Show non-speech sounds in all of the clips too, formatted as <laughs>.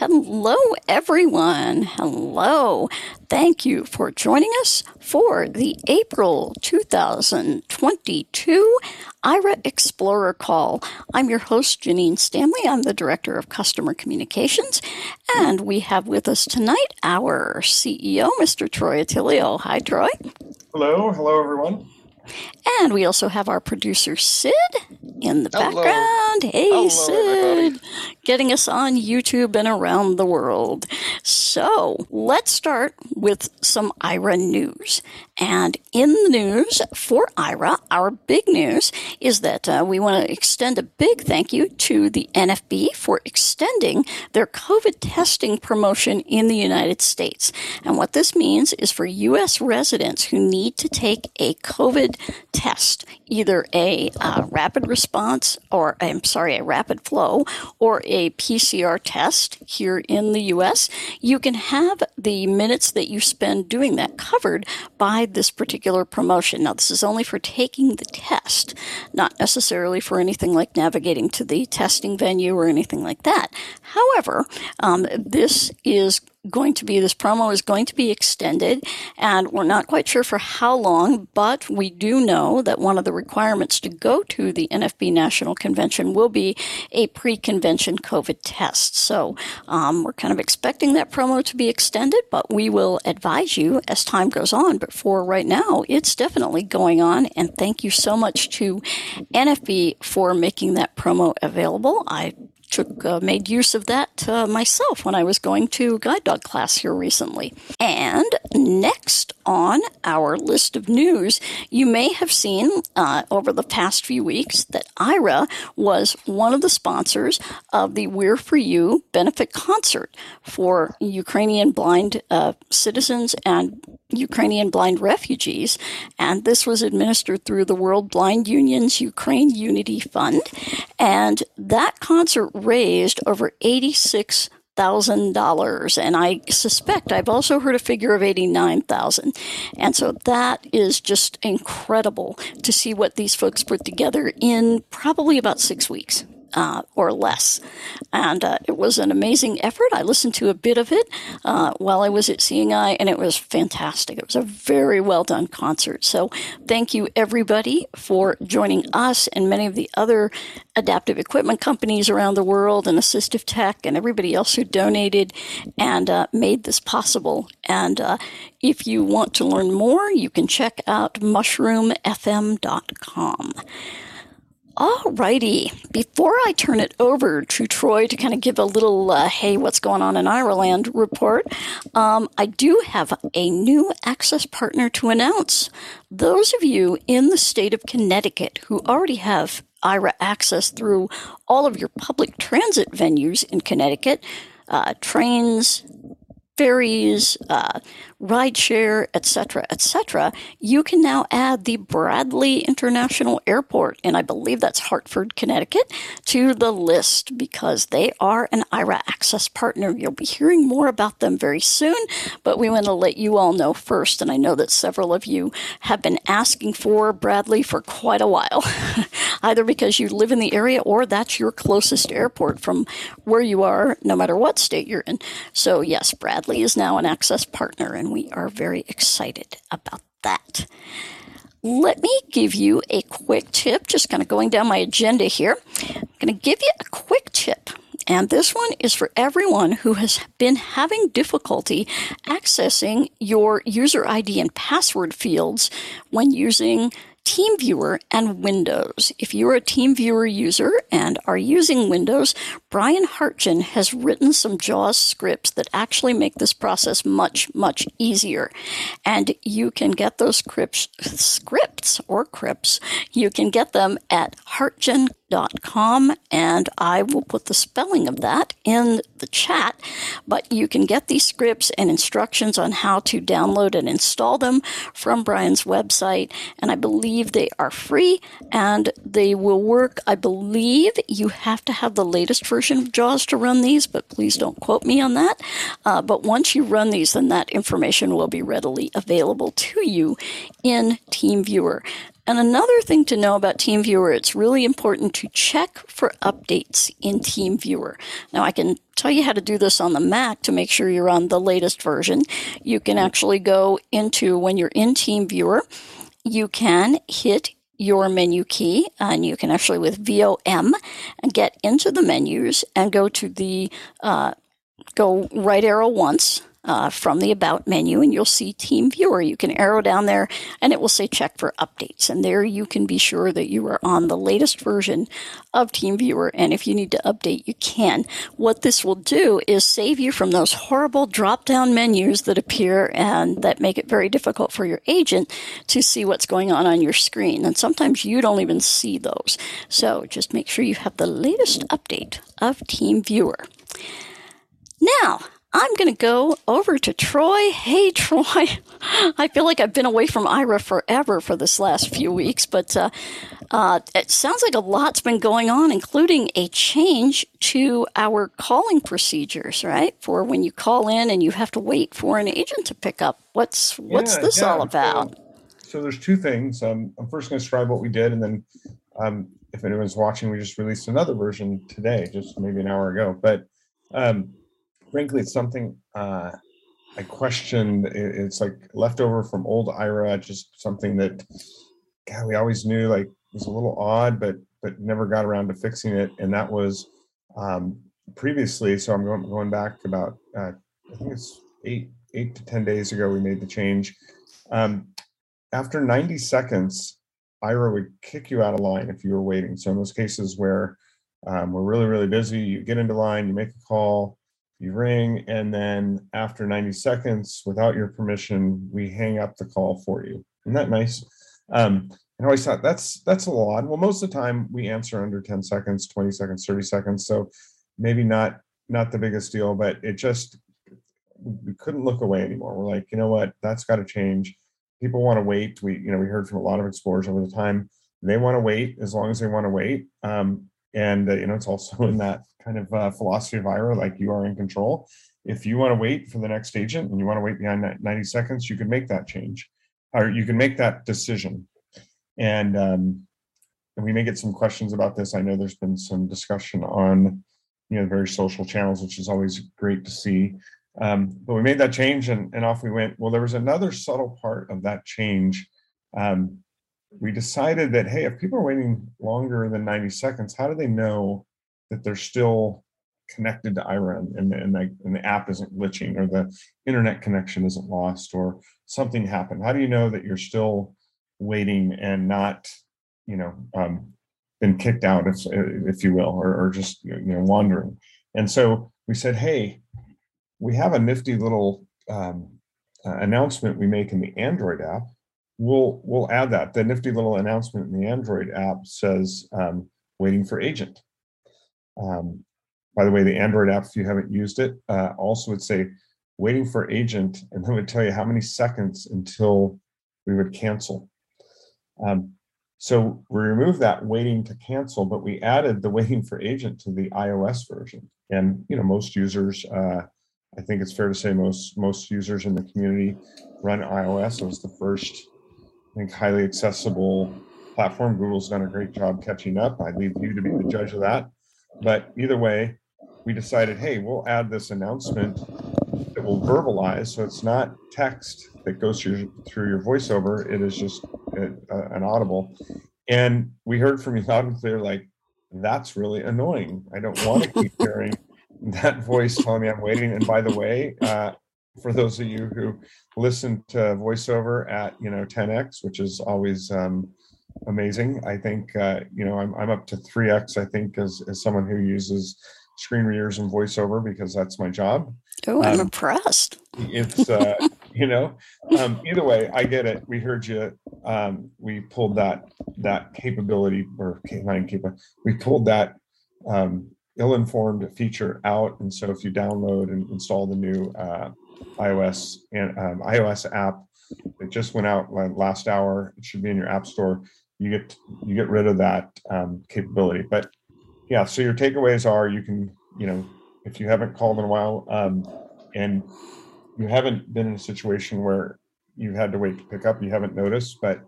Hello, everyone. Hello. Thank you for joining us for the April 2022 Aira Explorer Call. I'm your host, Janine Stanley. I'm the Director of Customer Communications. And we have with us tonight our CEO, Mr. Troy Otillio. Hi, Troy. Hello. Hello, everyone. And we also have our producer, Sid, in the Hello. background. Hey, Hello, Sid. everybody. Getting us on YouTube and around the world. So let's start with some Aira news. And in the news for Aira, our big news is that uh, we want to extend a big thank you to the NFB for extending their COVID testing promotion in the United States. And what this means is for U.S. residents who need to take a COVID test, either a uh, rapid response or I'm sorry, a rapid flow or a PCR test here in the US, you can have the minutes that you spend doing that covered by this particular promotion. Now, this is only for taking the test, not necessarily for anything like navigating to the testing venue or anything like that. However, um, this is going to be this promo is going to be extended and we're not quite sure for how long but we do know that one of the requirements to go to the nfb national convention will be a pre-convention covid test. So um, we're kind of expecting that promo to be extended but we will advise you as time goes on. But for right now it's definitely going on and thank you so much to nfb for making that promo available. I took uh, made use of that uh, myself when I was going to guide dog class here recently. And next on our list of news, you may have seen uh, over the past few weeks that IRA was one of the sponsors of the We're for You benefit concert for Ukrainian blind uh, citizens and Ukrainian blind refugees. And this was administered through the World Blind Union's Ukraine Unity Fund. And that concert raised over 86 thousand dollars and i suspect i've also heard a figure of 89000 and so that is just incredible to see what these folks put together in probably about six weeks uh, or less. And uh, it was an amazing effort. I listened to a bit of it uh, while I was at Seeing Eye, and it was fantastic. It was a very well done concert. So thank you, everybody, for joining us and many of the other adaptive equipment companies around the world and assistive tech and everybody else who donated and uh, made this possible. And uh, if you want to learn more, you can check out mushroomfm.com. Alrighty. Before I turn it over to Troy to kind of give a little, uh, hey, what's going on in Ireland report, um, I do have a new access partner to announce. Those of you in the state of Connecticut who already have Aira access through all of your public transit venues in Connecticut, uh, trains, ferries, uh, rideshare, etc., etc., you can now add the Bradley International Airport, and I believe that's Hartford, Connecticut, to the list because they are an Aira Access partner. You'll be hearing more about them very soon, but we want to let you all know first, and I know that several of you have been asking for Bradley for quite a while, <laughs> either because you live in the area or that's your closest airport from where you are, no matter what state you're in. So, yes, Bradley is now an Access partner, and we are very excited about that. Let me give you a quick tip, just kind of going down my agenda here. I'm going to give you a quick tip. And this one is for everyone who has been having difficulty accessing your user ID and password fields when using TeamViewer and Windows. If you're a TeamViewer user and are using Windows, Brian Hartgen has written some JAWS scripts that actually make this process much, much easier. And you can get those scripts, scripts or crypts, you can get them at hartgen.com and I will put the spelling of that in the chat. But you can get these scripts and instructions on how to download and install them from Brian's website. And I believe they are free and they will work. I believe you have to have the latest version of JAWS to run these, but please don't quote me on that. Uh, but once you run these, then that information will be readily available to you in TeamViewer. And another thing to know about TeamViewer, it's really important to check for updates in TeamViewer. Now, I can tell you how to do this on the Mac to make sure you're on the latest version. You can actually go into, when you're in TeamViewer, you can hit your menu key and you can actually with VOM and get into the menus and go to the uh, go right arrow once uh, from the About menu, and you'll see Team Viewer. You can arrow down there, and it will say check for updates. And there you can be sure that you are on the latest version of Team Viewer. And if you need to update, you can. What this will do is save you from those horrible drop down menus that appear and that make it very difficult for your agent to see what's going on on your screen. And sometimes you don't even see those. So just make sure you have the latest update of Team Viewer. Now, I'm going to go over to Troy. Hey, Troy. <laughs> I feel like I've been away from Aira forever for this last few weeks, but uh, uh, it sounds like a lot's been going on, including a change to our calling procedures, right? For when you call in and you have to wait for an agent to pick up. What's what's yeah, this yeah. all about? So, so, there's two things. Um, I'm first going to describe what we did, and then um, if anyone's watching, we just released another version today, just maybe an hour ago. But um, frankly, it's something uh, I questioned. It's like leftover from old Aira, just something that, God, we always knew like was a little odd, but but never got around to fixing it. And that was um, previously. So I'm going going back about uh, I think it's eight eight to ten days ago. We made the change. Um, after 90 seconds, IRA would kick you out of line if you were waiting. So in those cases where um, we're really really busy, you get into line, you make a call, you ring, and then after 90 seconds, without your permission, we hang up the call for you. Isn't that nice? Um, and I always thought that's that's a lot. Well, most of the time we answer under 10 seconds, 20 seconds, 30 seconds. So maybe not not the biggest deal, but it just we couldn't look away anymore. We're like, you know what, that's got to change. People want to wait. We, you know, we heard from a lot of explorers over the time. They want to wait as long as they want to wait. Um, and uh, you know, it's also in that kind of uh, philosophy of Aira, like you are in control. If you want to wait for the next agent and you want to wait behind 90 seconds, you can make that change or you can make that decision. And, um, and we may get some questions about this. I know there's been some discussion on, you know, various social channels, which is always great to see. Um, but we made that change and, and off we went. Well, there was another subtle part of that change. Um, we decided that, hey, if people are waiting longer than 90 seconds, how do they know that they're still connected to Aira and, and, the, and the app isn't glitching or the internet connection isn't lost or something happened? How do you know that you're still waiting and not, you know, um, been kicked out, if, if you will, or, or just, you know, wandering? And so we said, hey, we have a nifty little um, uh, announcement we make in the Android app. We'll we'll add that. The nifty little announcement in the Android app says um, "waiting for agent," Um, by the way, the Android app, if you haven't used it, uh, also would say waiting for agent, and then would tell you how many seconds until we would cancel. Um, so we removed that waiting to cancel, but we added the <laughs> waiting for agent to the iOS version. And you know, most users, uh, I think it's fair to say most most users in the community run iOS. It was the first, I think, highly accessible platform. Google's done a great job catching up. I leave you to be the judge of that. But either way, we decided, hey, we'll add this announcement that will verbalize. So it's not text that goes through, through your voiceover. It is just a, a, an audible. And we heard from you loud and clear, like, that's really annoying. I don't want to keep <laughs> hearing that voice telling me I'm waiting. And by the way, uh, for those of you who listen to voiceover at you know 10x, which is always um, amazing. I think uh, you know I'm I'm up to three x. I think as as someone who uses screen readers and voiceover because that's my job. Oh, I'm um, impressed. It's uh, <laughs> you know um, either way, I get it. We heard you. Um, we pulled that that capability or canine capability. We pulled that um, ill-informed feature out, and so if you download and install the new uh, iOS and um, iOS app it just went out last hour. It should be in your app store you get you get rid of that um, capability. But yeah, so your takeaways are you can you know if you haven't called in a while um, and you haven't been in a situation where you had to wait to pick up, you haven't noticed, but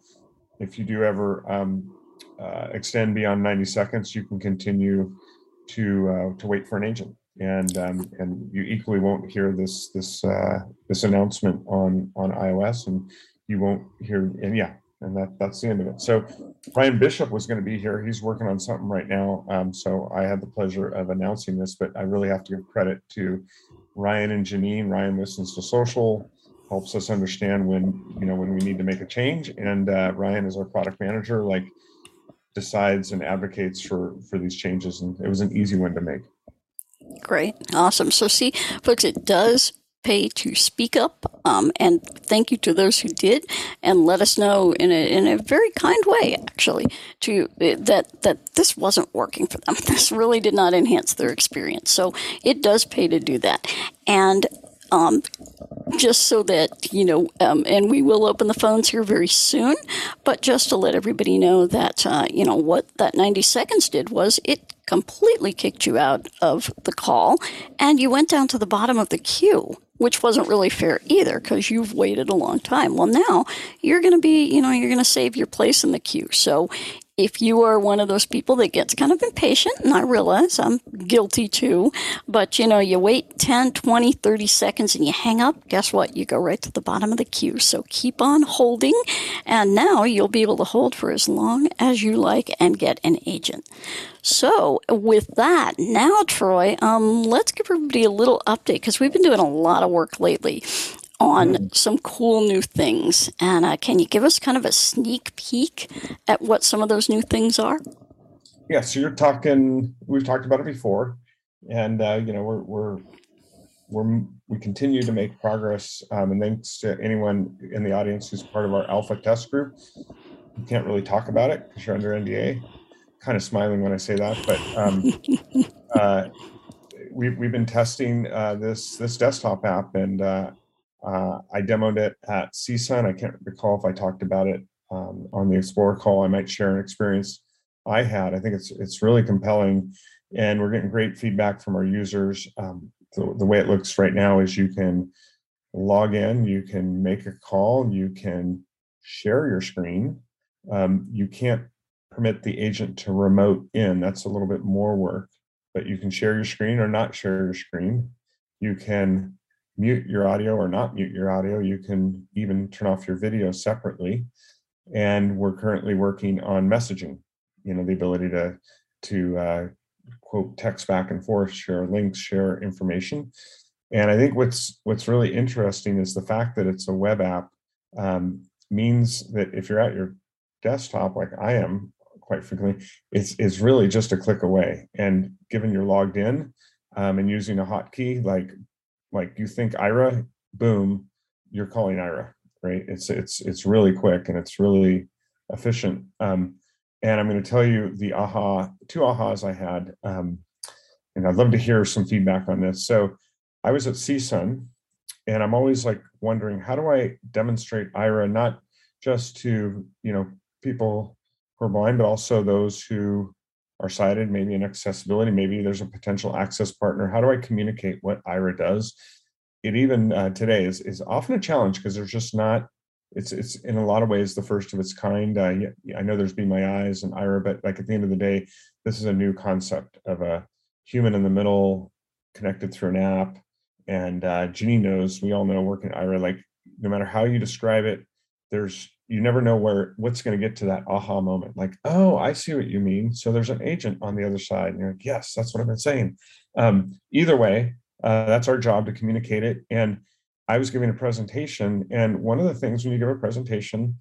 if you do ever um, uh, extend beyond 90 seconds, you can continue to uh, to wait for an agent, and um, and you equally won't hear this this uh, this announcement on on iOS, and you won't hear and yeah, and that that's the end of it. So Ryan Bishop was going to be here. He's working on something right now. Um, so I had the pleasure of announcing this, but I really have to give credit to Ryan and Janine. Ryan listens to social, helps us understand when you know when we need to make a change, and uh, Ryan is our product manager. Like decides and advocates for for these changes, and it was an easy one to make. Great, awesome. So see, folks, it does pay to speak up. Um, and thank you to those who did, and let us know in a, in a very kind way, actually, to that that this wasn't working for them. <laughs> This really did not enhance their experience. So it does pay to do that. And um, just so that you know, um, and we will open the phones here very soon. But just to let everybody know that uh, you know what that 90 seconds did was it completely kicked you out of the call, and you went down to the bottom of the queue which wasn't really fair either because you've waited a long time. Well, now you're going to be, you know, you're going to save your place in the queue. So if you are one of those people that gets kind of impatient, and I realize I'm guilty too, but you know, you wait 10, 20, 30 seconds and you hang up, guess what? You go right to the bottom of the queue. So keep on holding, and now you'll be able to hold for as long as you like and get an agent. So, with that, now, Troy, um, let's give everybody a little update because we've been doing a lot of work lately on mm. some cool new things. And uh, can you give us kind of a sneak peek at what some of those new things are? Yeah, so you're talking. We've talked about it before, and uh, you know we're we're we're we continue to make progress. Um, and thanks to anyone in the audience who's part of our alpha test group. You can't really talk about it because you're under NDA. Kind of smiling when I say that, but um, <laughs> uh, we've we've been testing uh, this this desktop app, and uh, I demoed it at CSUN. I can't recall if I talked about it um, on the Explorer call. I might share an experience I had. I think it's it's really compelling, and we're getting great feedback from our users. Um, the, the way it looks right now is you can log in, you can make a call, you can share your screen. Um, you can't permit the agent to remote in. That's a little bit more work, but you can share your screen or not share your screen. You can mute your audio or not mute your audio. You can even turn off your video separately. And we're currently working on messaging, you know, the ability to to uh, quote text back and forth, share links, share information. And I think what's what's really interesting is the fact that it's a web app um, means that if you're at your desktop, like I am, quite frequently, it's it's really just a click away. And given you're logged in um, and using a hotkey like like you think Aira boom, you're calling Aira right? It's it's it's really quick and it's really efficient. Um, and I'm going to tell you the aha, two ahas I had, um, and I'd love to hear some feedback on this. So I was at CSUN, and I'm always like wondering how do I demonstrate Aira not just to you know people who are blind, but also those who are sighted, maybe in accessibility, maybe there's a potential access partner. How do I communicate what Aira does? It even uh, today is is often a challenge because there's just not. It's it's in a lot of ways the first of its kind. Uh, I know there's Be My Eyes and Aira, but like at the end of the day, this is a new concept of a human in the middle connected through an app. And uh, Ginny knows, we all know working at Aira, like no matter how you describe it, there's you never know where what's going to get to that aha moment like oh i see what you mean so there's an agent on the other side and you're like yes that's what i've been saying. Um, either way uh, that's our job to communicate it and i was giving a presentation and one of the things when you give a presentation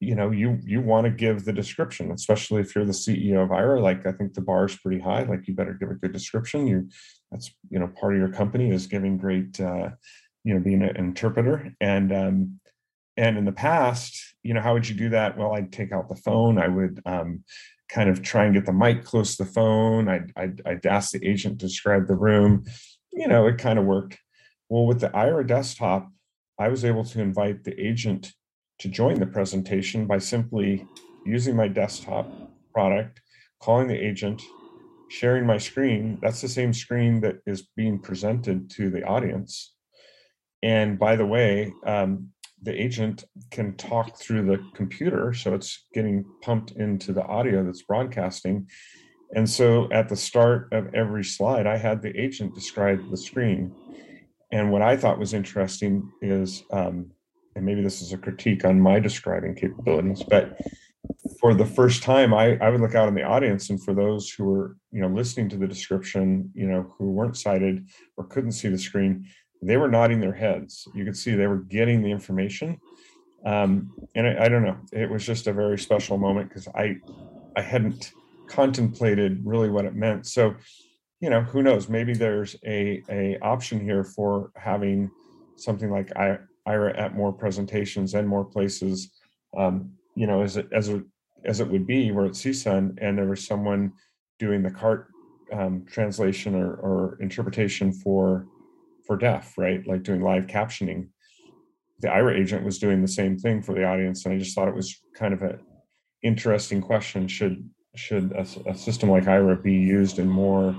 you know you you want to give the description especially if you're the ceo of Aira like i think the bar is pretty high like you better give a good description you that's you know part of your company is giving great uh, you know being an interpreter and um, and in the past you know how would you do that? Well i'd take out the phone. I would um, kind of try and get the mic close to the phone. I'd, I'd, I'd ask the agent to describe the room. You know it kind of worked. Well with the Aira desktop i was able to invite the agent to join the presentation by simply using my desktop product calling the agent sharing my screen. That's the same screen that is being presented to the audience. And by the way um, the agent can talk through the computer, so it's getting pumped into the audio that's broadcasting. And so at the start of every slide, I had the agent describe the screen. And what I thought was interesting is, um, and maybe this is a critique on my describing capabilities, but for the first time, I, I would look out in the audience, and for those who were, you know, listening to the description, you know, who weren't sighted or couldn't see the screen, they were nodding their heads. You could see they were getting the information. Um, and I, I don't know, it was just a very special moment because I, I hadn't contemplated really what it meant. So, you know, who knows? Maybe there's a a option here for having something like I, Aira at more presentations and more places. Um, you know, as it as it as it would be, where at CSUN, and there was someone doing the cart um, translation or, or interpretation for for deaf, right? Like doing live captioning. The Aira agent was doing the same thing for the audience, and I just thought it was kind of an interesting question. Should should a, a system like Aira be used in more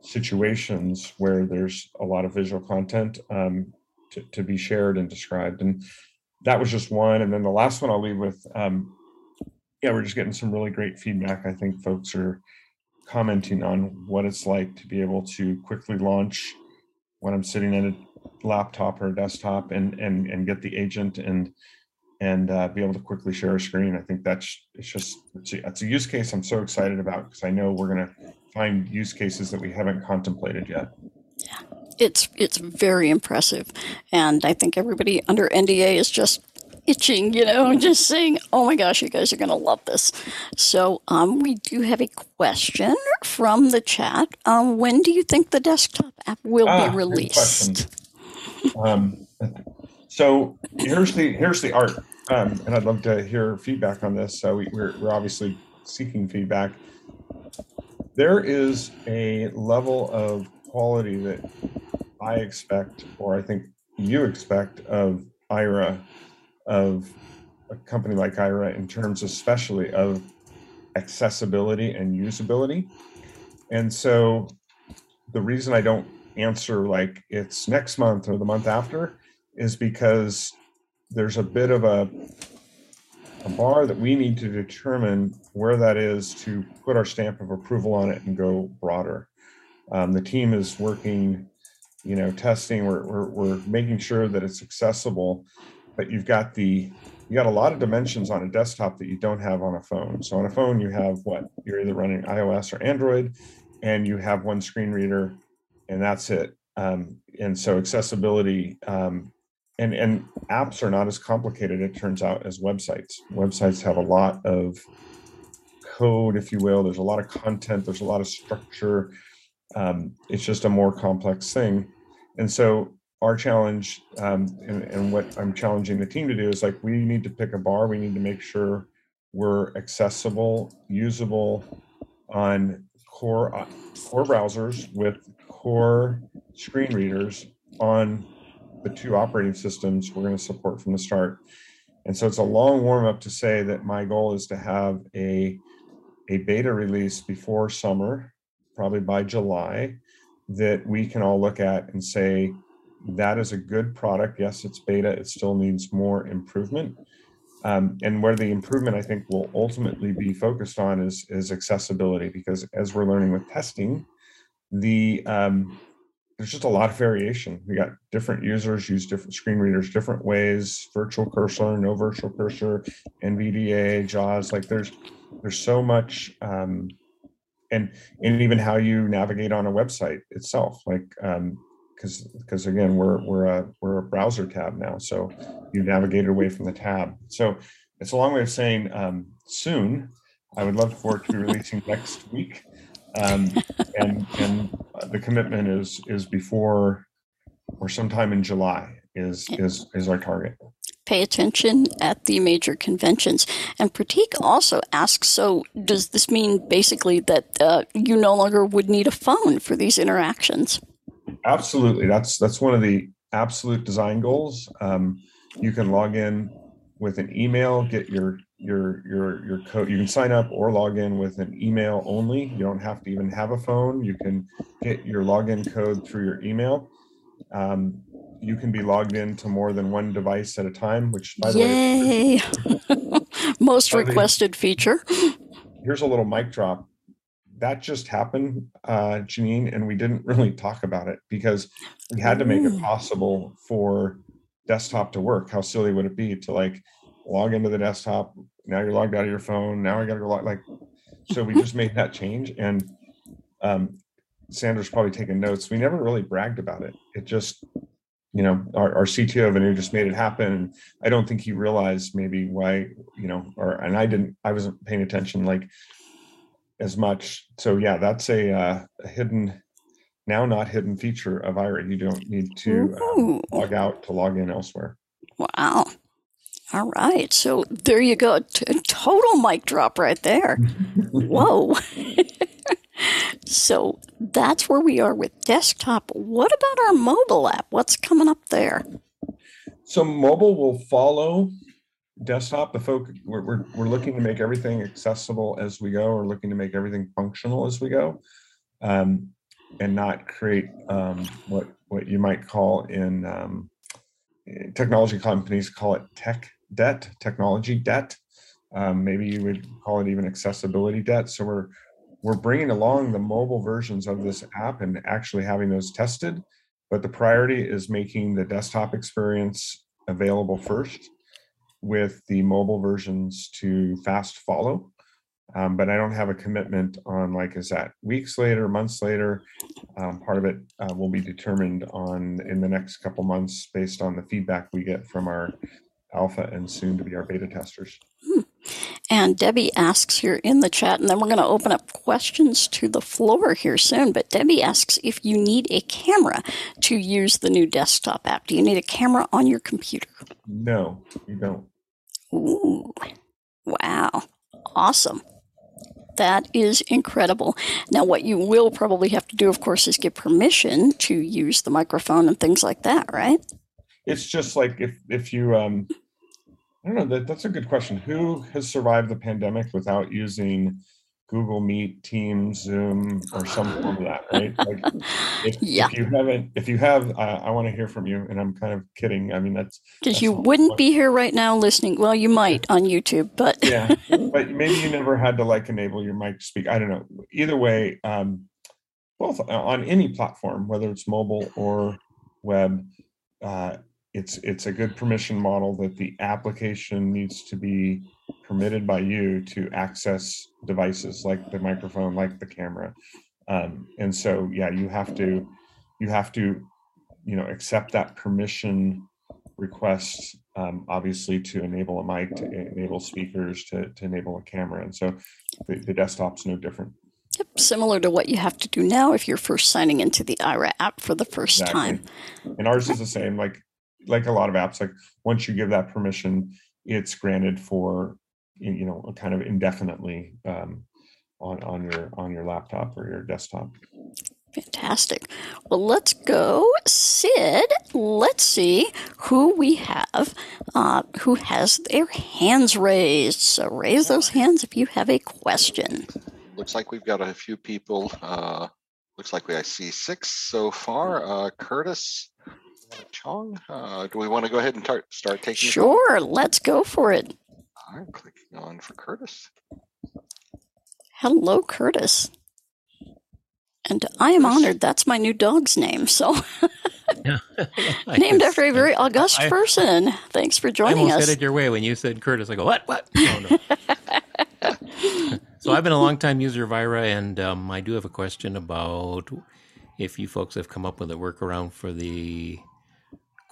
situations where there's a lot of visual content um, to, to be shared and described? And that was just one. And then the last one I'll leave with, um, yeah, we're just getting some really great feedback. I think folks are commenting on what it's like to be able to quickly launch when I'm sitting at a laptop or a desktop and and and get the agent and and uh, be able to quickly share a screen. I think that's it's just it's a, it's a use case I'm so excited about because I know we're going to find use cases that we haven't contemplated yet. Yeah, it's it's very impressive, and I think everybody under NDA is just itching, you know, <laughs> just saying, "Oh my gosh, you guys are going to love this." So, um, we do have a question from the chat. Um, when do you think the desktop app will ah, be released? Um, so here's the here's the art, um, and I'd love to hear feedback on this. So we, we're we're obviously seeking feedback. There is a level of quality that I expect, or I think you expect of Aira, of a company like Aira in terms especially of accessibility and usability. And so the reason I don't answer like it's next month or the month after is because there's a bit of a, a bar that we need to determine where that is to put our stamp of approval on it and go broader. Um, the team is working, you know, testing. We're, we're, we're making sure that it's accessible, but you've got the you got a lot of dimensions on a desktop that you don't have on a phone. So on a phone, you have what? You're either running iOS or Android, and you have one screen reader, and that's it. Um, and so accessibility um, and and apps are not as complicated it turns out as websites. Websites have a lot of code if you will. There's a lot of content there's a lot of structure. Um, it's just a more complex thing. And so our challenge um, and, and what i'm challenging the team to do is like we need to pick a bar we need to make sure we're accessible usable on core uh, core browsers with core screen readers on the two operating systems we're going to support from the start. And so it's a long warm up to say that my goal is to have a, a beta release before summer, probably by July, that we can all look at and say, that is a good product. Yes, it's beta, it still needs more improvement. Um, and where the improvement I think will ultimately be focused on is, is accessibility, because as we're learning with testing, the um, there's just a lot of variation. We got different users use different screen readers different ways, virtual cursor, no virtual cursor, NVDA, JAWS. Like there's there's so much, um, and and even how you navigate on a website itself. Like um, because because again we're we're a we're a browser tab now, so you navigate away from the tab. So it's a long way of saying um, soon. I would love for it to be releasing next week um, and and the commitment is is before or sometime in July is is is our target. Pay attention at the major conventions. And Pratik also asks, so does this mean basically that uh, you no longer would need a phone for these interactions? Absolutely. That's that's one of the absolute design goals. Um, you can log in with an email, get your your your your code you can sign up or log in with an email only you don't have to even have a phone you can get your login code through your email um, you can be logged in to more than one device at a time, which by the way, Yay! <laughs> Most requested feature. here's a little mic drop. That just happened, uh, Janine, and we didn't really talk about it because we had to make it possible for desktop to work. How silly would it be to like log into the desktop? Now you're logged out of your phone. Now I got to go log like. So we just made that change, and um, Sandra's probably taking notes. We never really bragged about it. It just, you know, our, our CTO Vanu just made it happen. I don't think he realized maybe why, you know, or and I didn't. I wasn't paying attention like as much. So yeah, that's a, uh, a hidden, now not hidden feature of Aira. You don't need to um, log out to log in elsewhere. Wow. All right. So there you go. T- total mic drop right there. <laughs> Whoa. <laughs> so that's where we are with desktop. What about our mobile app? What's coming up there? So mobile will follow desktop. The folk we're, we're, we're looking to make everything accessible as we go. We're looking to make everything functional as we go, um, and not create um, what what you might call in um, technology companies call it tech debt, technology debt. Um, maybe you would call it even accessibility debt. So we're we're bringing along the mobile versions of this app and actually having those tested but the priority is making the desktop experience available first with the mobile versions to fast follow. Um, but i don't have a commitment on like is that weeks later months later? Um, part of it uh, will be determined on in the next couple months based on the feedback we get from our alpha and soon to be our beta testers And Debbie asks here in the chat, and then we're going to open up questions to the floor here soon. But Debbie asks if you need a camera to use the new desktop app. Do you need a camera on your computer? no you don't Ooh, wow. Awesome. That is incredible. Now, what you will probably have to do, of course, is get permission to use the microphone and things like that, right? it's just like if if you um i don't know that that's a good question. Who has survived the pandemic without using google meet teams zoom or some form of that right? Like if, <laughs> Yeah. if you haven't if you have uh, i want to hear from you and i'm kind of kidding. I mean that's Because you wouldn't be here right now listening. Well, you might on YouTube, but yeah. <laughs> But maybe you never had to like enable your mic to speak. I don't know. Either way um both uh, on any platform whether it's mobile or web uh it's it's a good permission model that the application needs to be permitted by you to access devices like the microphone like the camera. Um and so yeah you have to you have to you know accept that permission request um, obviously to enable a mic to enable speakers to, to enable a camera. And so the, the desktop's no different. Yep, similar to what you have to do now if you're first signing into the Aira app for the first time. and ours is the same like like a lot of apps like once you give that permission it's granted for you you know kind of indefinitely um, on on your on your laptop or your desktop Fantastic. Well, let's go, Sid. Let's see who we have uh, who has their hands raised. So raise those hands if you have a question. Looks like we've got a few people. Uh, looks like we I see six so far. Uh, Curtis Chong. Uh, do we want to go ahead and tar- start taking? the call? Sure, let's go for it. I'm clicking on for Curtis. Hello, Curtis. And I am honored. That's my new dog's name. So, Yeah. <laughs> <laughs> named after a very august I- person. Thanks for I joining almost us. headed your way when you said Curtis. I go, what? What? No, no. <laughs> so I've been a long time user of Vira, and um, I do have a question about if you folks have come up with a workaround for the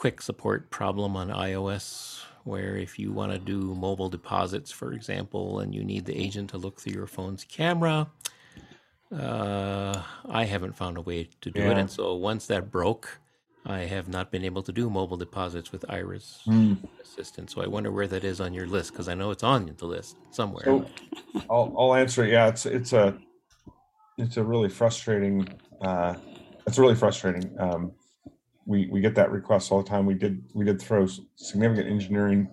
quick support problem on iOS, where if you want to do mobile deposits, for example, and you need the agent to look through your phone's camera. Uh, I haven't found a way to do it, and so once that broke, I have not been able to do mobile deposits with Iris assistant. So I wonder where that is on your list because I know it's on the list somewhere. So I'll, I'll answer it. Yeah, it's it's a it's a really frustrating. Uh, it's really frustrating. Um, we we get that request all the time. We did we did throw significant engineering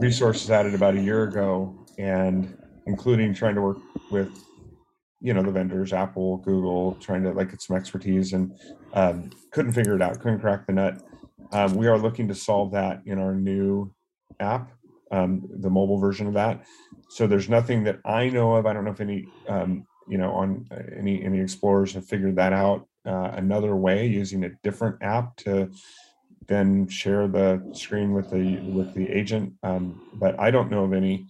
resources at it about a year ago, and including trying to work with you know the vendors, Apple, Google, trying to like get some expertise, and um, couldn't figure it out. Couldn't crack the nut. Um, we are looking to solve that in our new app, um, the mobile version of that. So there's nothing that I know of. I don't know if any, um, you know, on uh, any any explorers have figured that out uh, another way using a different app to then share the screen with the with the agent. Um, but I don't know of any.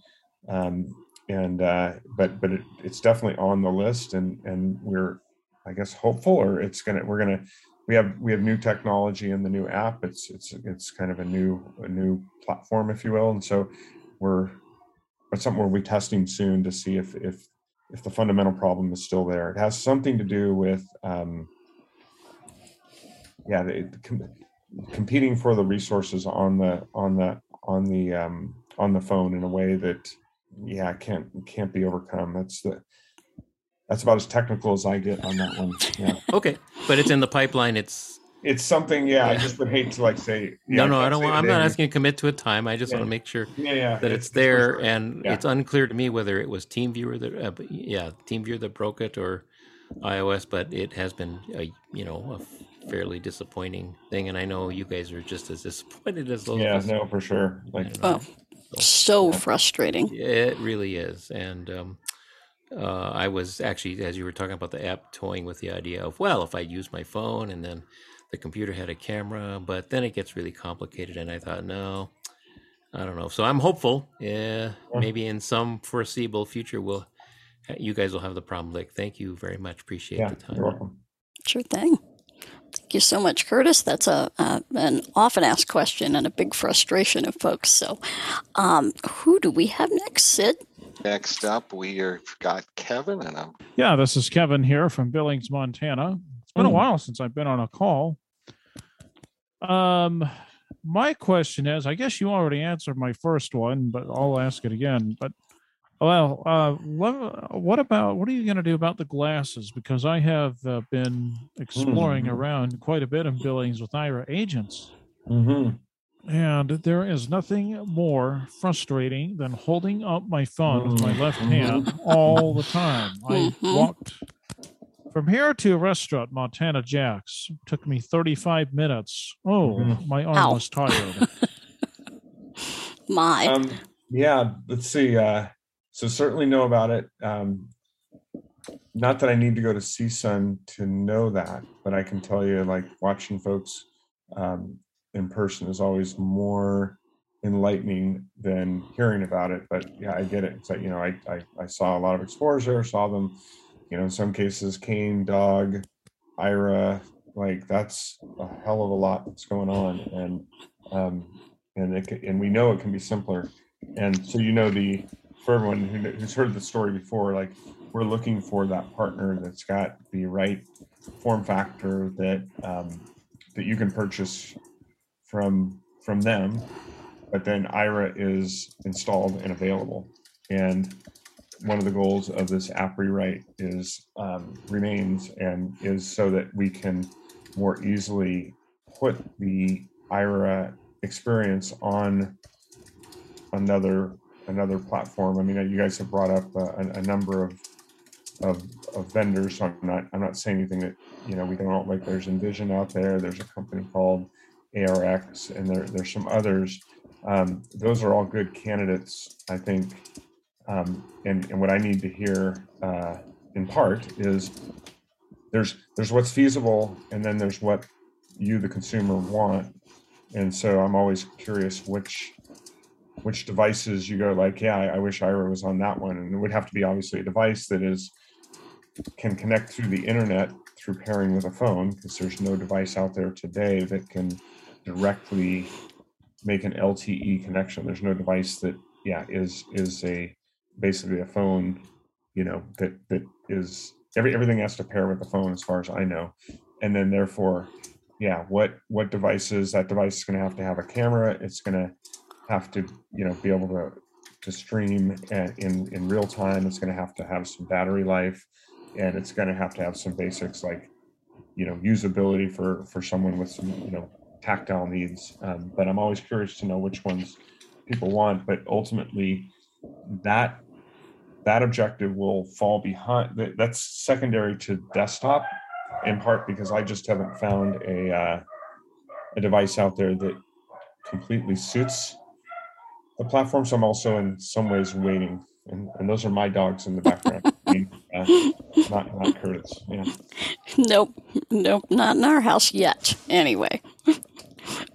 Um, and uh, but but it, it's definitely on the list, and and we're I guess hopeful, or it's gonna we're gonna we have we have new technology in the new app. It's it's it's kind of a new a new platform, if you will, and so we're it's something we'll be testing soon to see if if if the fundamental problem is still there. It has something to do with um, yeah, com- competing for the resources on the on the on the um, on the phone in a way that yeah can't can't be overcome. That's the that's about as technical as I get on that one. Yeah, <laughs> Okay, but it's in the pipeline. It's it's something. Yeah, I just would hate to like say. no, Yeah, no. I don't. Want, I'm not asking you to commit to a time. I just Yeah. want to make sure Yeah, yeah, that it's for there, sure. and Yeah. it's unclear to me whether it was TeamViewer that, uh, yeah, TeamViewer that broke it or iOS. But it has been, a, you know, a fairly disappointing thing, and I know you guys are just as disappointed as those. Yeah, us. no, for sure. Like, don't know. Oh, so frustrating. It really is. And um, uh, I was actually, as you were talking about the app, toying with the idea of, well, if I use my phone and then the computer had a camera, but then it gets really complicated. And I thought, no, I don't know. So I'm hopeful. Yeah, Yeah. maybe in some foreseeable future, we'll, you guys will have the problem. Like, thank you very much. Appreciate yeah, the time. you're welcome. Sure thing. Thank you so much, Curtis. That's a, uh, an often asked question and a big frustration of folks. So, um, who do we have next, Sid? Next up, we are got Kevin, and I'm Yeah, this is Kevin here from Billings, Montana. It's been a Mm. while since I've been on a call. Um, my question is, I guess you already answered my first one, but I'll ask it again. But well, uh, what, what about what are you going to do about the glasses? Because I have uh, been exploring Mhm. around quite a bit in Billings with Aira agents. Mm-hmm. And there is nothing more frustrating than holding up my phone with my left hand all the time. I Mhm. walked from here to a restaurant, Montana Jack's. took me 35 minutes. Oh, Mhm. my arm Ow. was tired. <laughs> My. Um, yeah, let's see. Uh, so certainly know about it. Um, not that I need to go to CSUN to know that, but I can tell you, like watching folks um, in person is always more enlightening than hearing about it. But yeah, I get it. So you know, I I, I saw a lot of explorers there. Saw them. You know, in some cases, cane, dog, Aira. Like that's a hell of a lot that's going on, and um, and it, and we know it can be simpler. And so you know the for everyone who, who's heard the story before, like we're looking for that partner that's got the right form factor that um, that you can purchase from from them, but then Aira is installed and available. And one of the goals of this app rewrite is um, remains and is so that we can more easily put the Aira experience on another another platform. I mean, you guys have brought up a, a number of, of of vendors. So I'm not I'm not saying anything that you know we don't like. There's Envision out there. There's a company called ARX, and there there's some others. Um, those are all good candidates, I think. Um, and and what I need to hear uh, in part is there's there's what's feasible, and then there's what you the consumer want. And so I'm always curious which which devices you go like, yeah, I, I wish Aira was on that one, and it would have to be obviously a device that is can connect through the internet through pairing with a phone, because there's no device out there today that can directly make an LTE connection. There's no device that, yeah, is is a basically a phone, you know, that that is every everything has to pair with the phone as far as I know, and then therefore, yeah, what what devices that device is going to have to have a camera. It's going to have to you know be able to to stream and in in real time. It's going to have to have some battery life and it's going to have to have some basics like you know usability for for someone with some you know tactile needs. Um, but i'm always curious to know which ones people want. But ultimately that that objective will fall behind that's secondary to desktop in part because i just haven't found a uh, a device out there that completely suits the platforms I'm also in some ways waiting, and, and those are my dogs in the background. <laughs> Uh, not not Curtis. Yeah. Nope, nope, not in our house yet. Anyway. <laughs>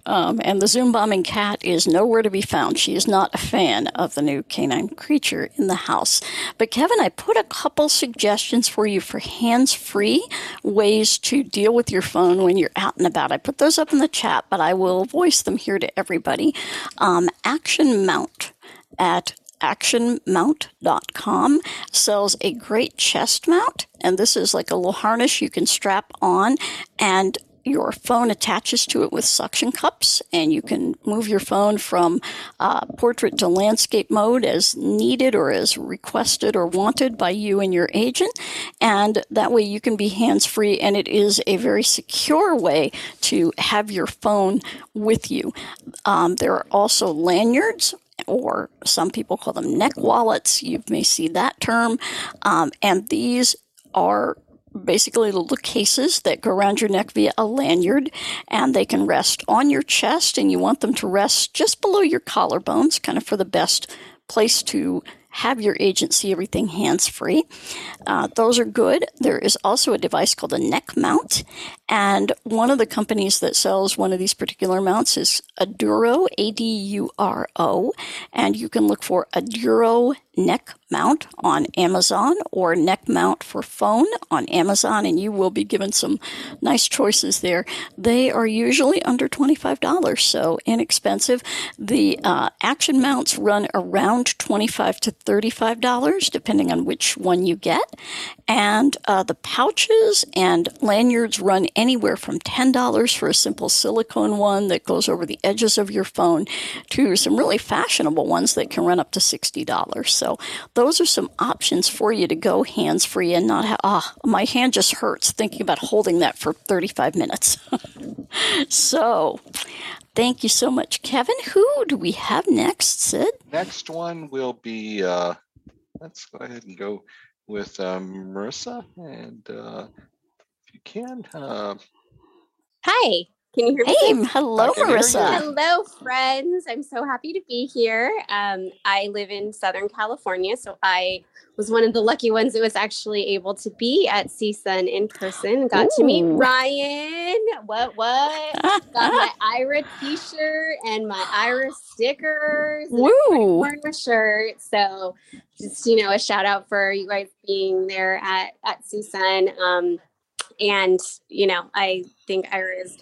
Um, and the Zoom bombing cat is nowhere to be found. She is not a fan of the new canine creature in the house. But Kevin, I put a couple suggestions for you for hands free ways to deal with your phone when you're out and about. I put those up in the chat, but I will voice them here to everybody. Um, Action Mount at actionmount.com sells a great chest mount and this is like a little harness you can strap on and your phone attaches to it with suction cups, and you can move your phone from uh, portrait to landscape mode as needed or as requested or wanted by you and your agent. And that way you can be hands free, and it is a very secure way to have your phone with you. Um, there are also lanyards or some people call them neck wallets. You may see that term. Um, and these are basically little cases that go around your neck via a lanyard and they can rest on your chest and you want them to rest just below your collarbones kind of for the best place to have your agent see everything hands free. Uh, those are good. There is also a device called a neck mount, and one of the companies that sells one of these particular mounts is Aduro, A D U R O, and you can look for Aduro neck mount on Amazon or neck mount for phone on Amazon, and you will be given some nice choices there. They are usually under $25, so inexpensive. The uh, action mounts run around 25 to $35, depending on which one you get. And uh, the pouches and lanyards run anywhere from $10 for a simple silicone one that goes over the edges of your phone to some really fashionable ones that can run up to $60. So those are some options for you to go hands free and not have, ah, my hand just hurts thinking about holding that for 35 minutes. <laughs> so thank you so much, Kevin. Who do we have next, Sid? Next one will be, uh, let's go ahead and go with um, Marissa. And uh, you can, uh, Hi, can you hear me? Hey, hello, I can hear you. Marissa. Hello, friends. I'm so happy to be here. Um, I live in Southern California, so I was one of the lucky ones that was actually able to be at CSUN in person. Got to meet Ryan. What, what? Got my <laughs> Aira t shirt and my Aira stickers. Woo! wearing my shirt. So, just, you know, a shout out for you guys being there at, at CSUN. Um, and, you know, I think Aira is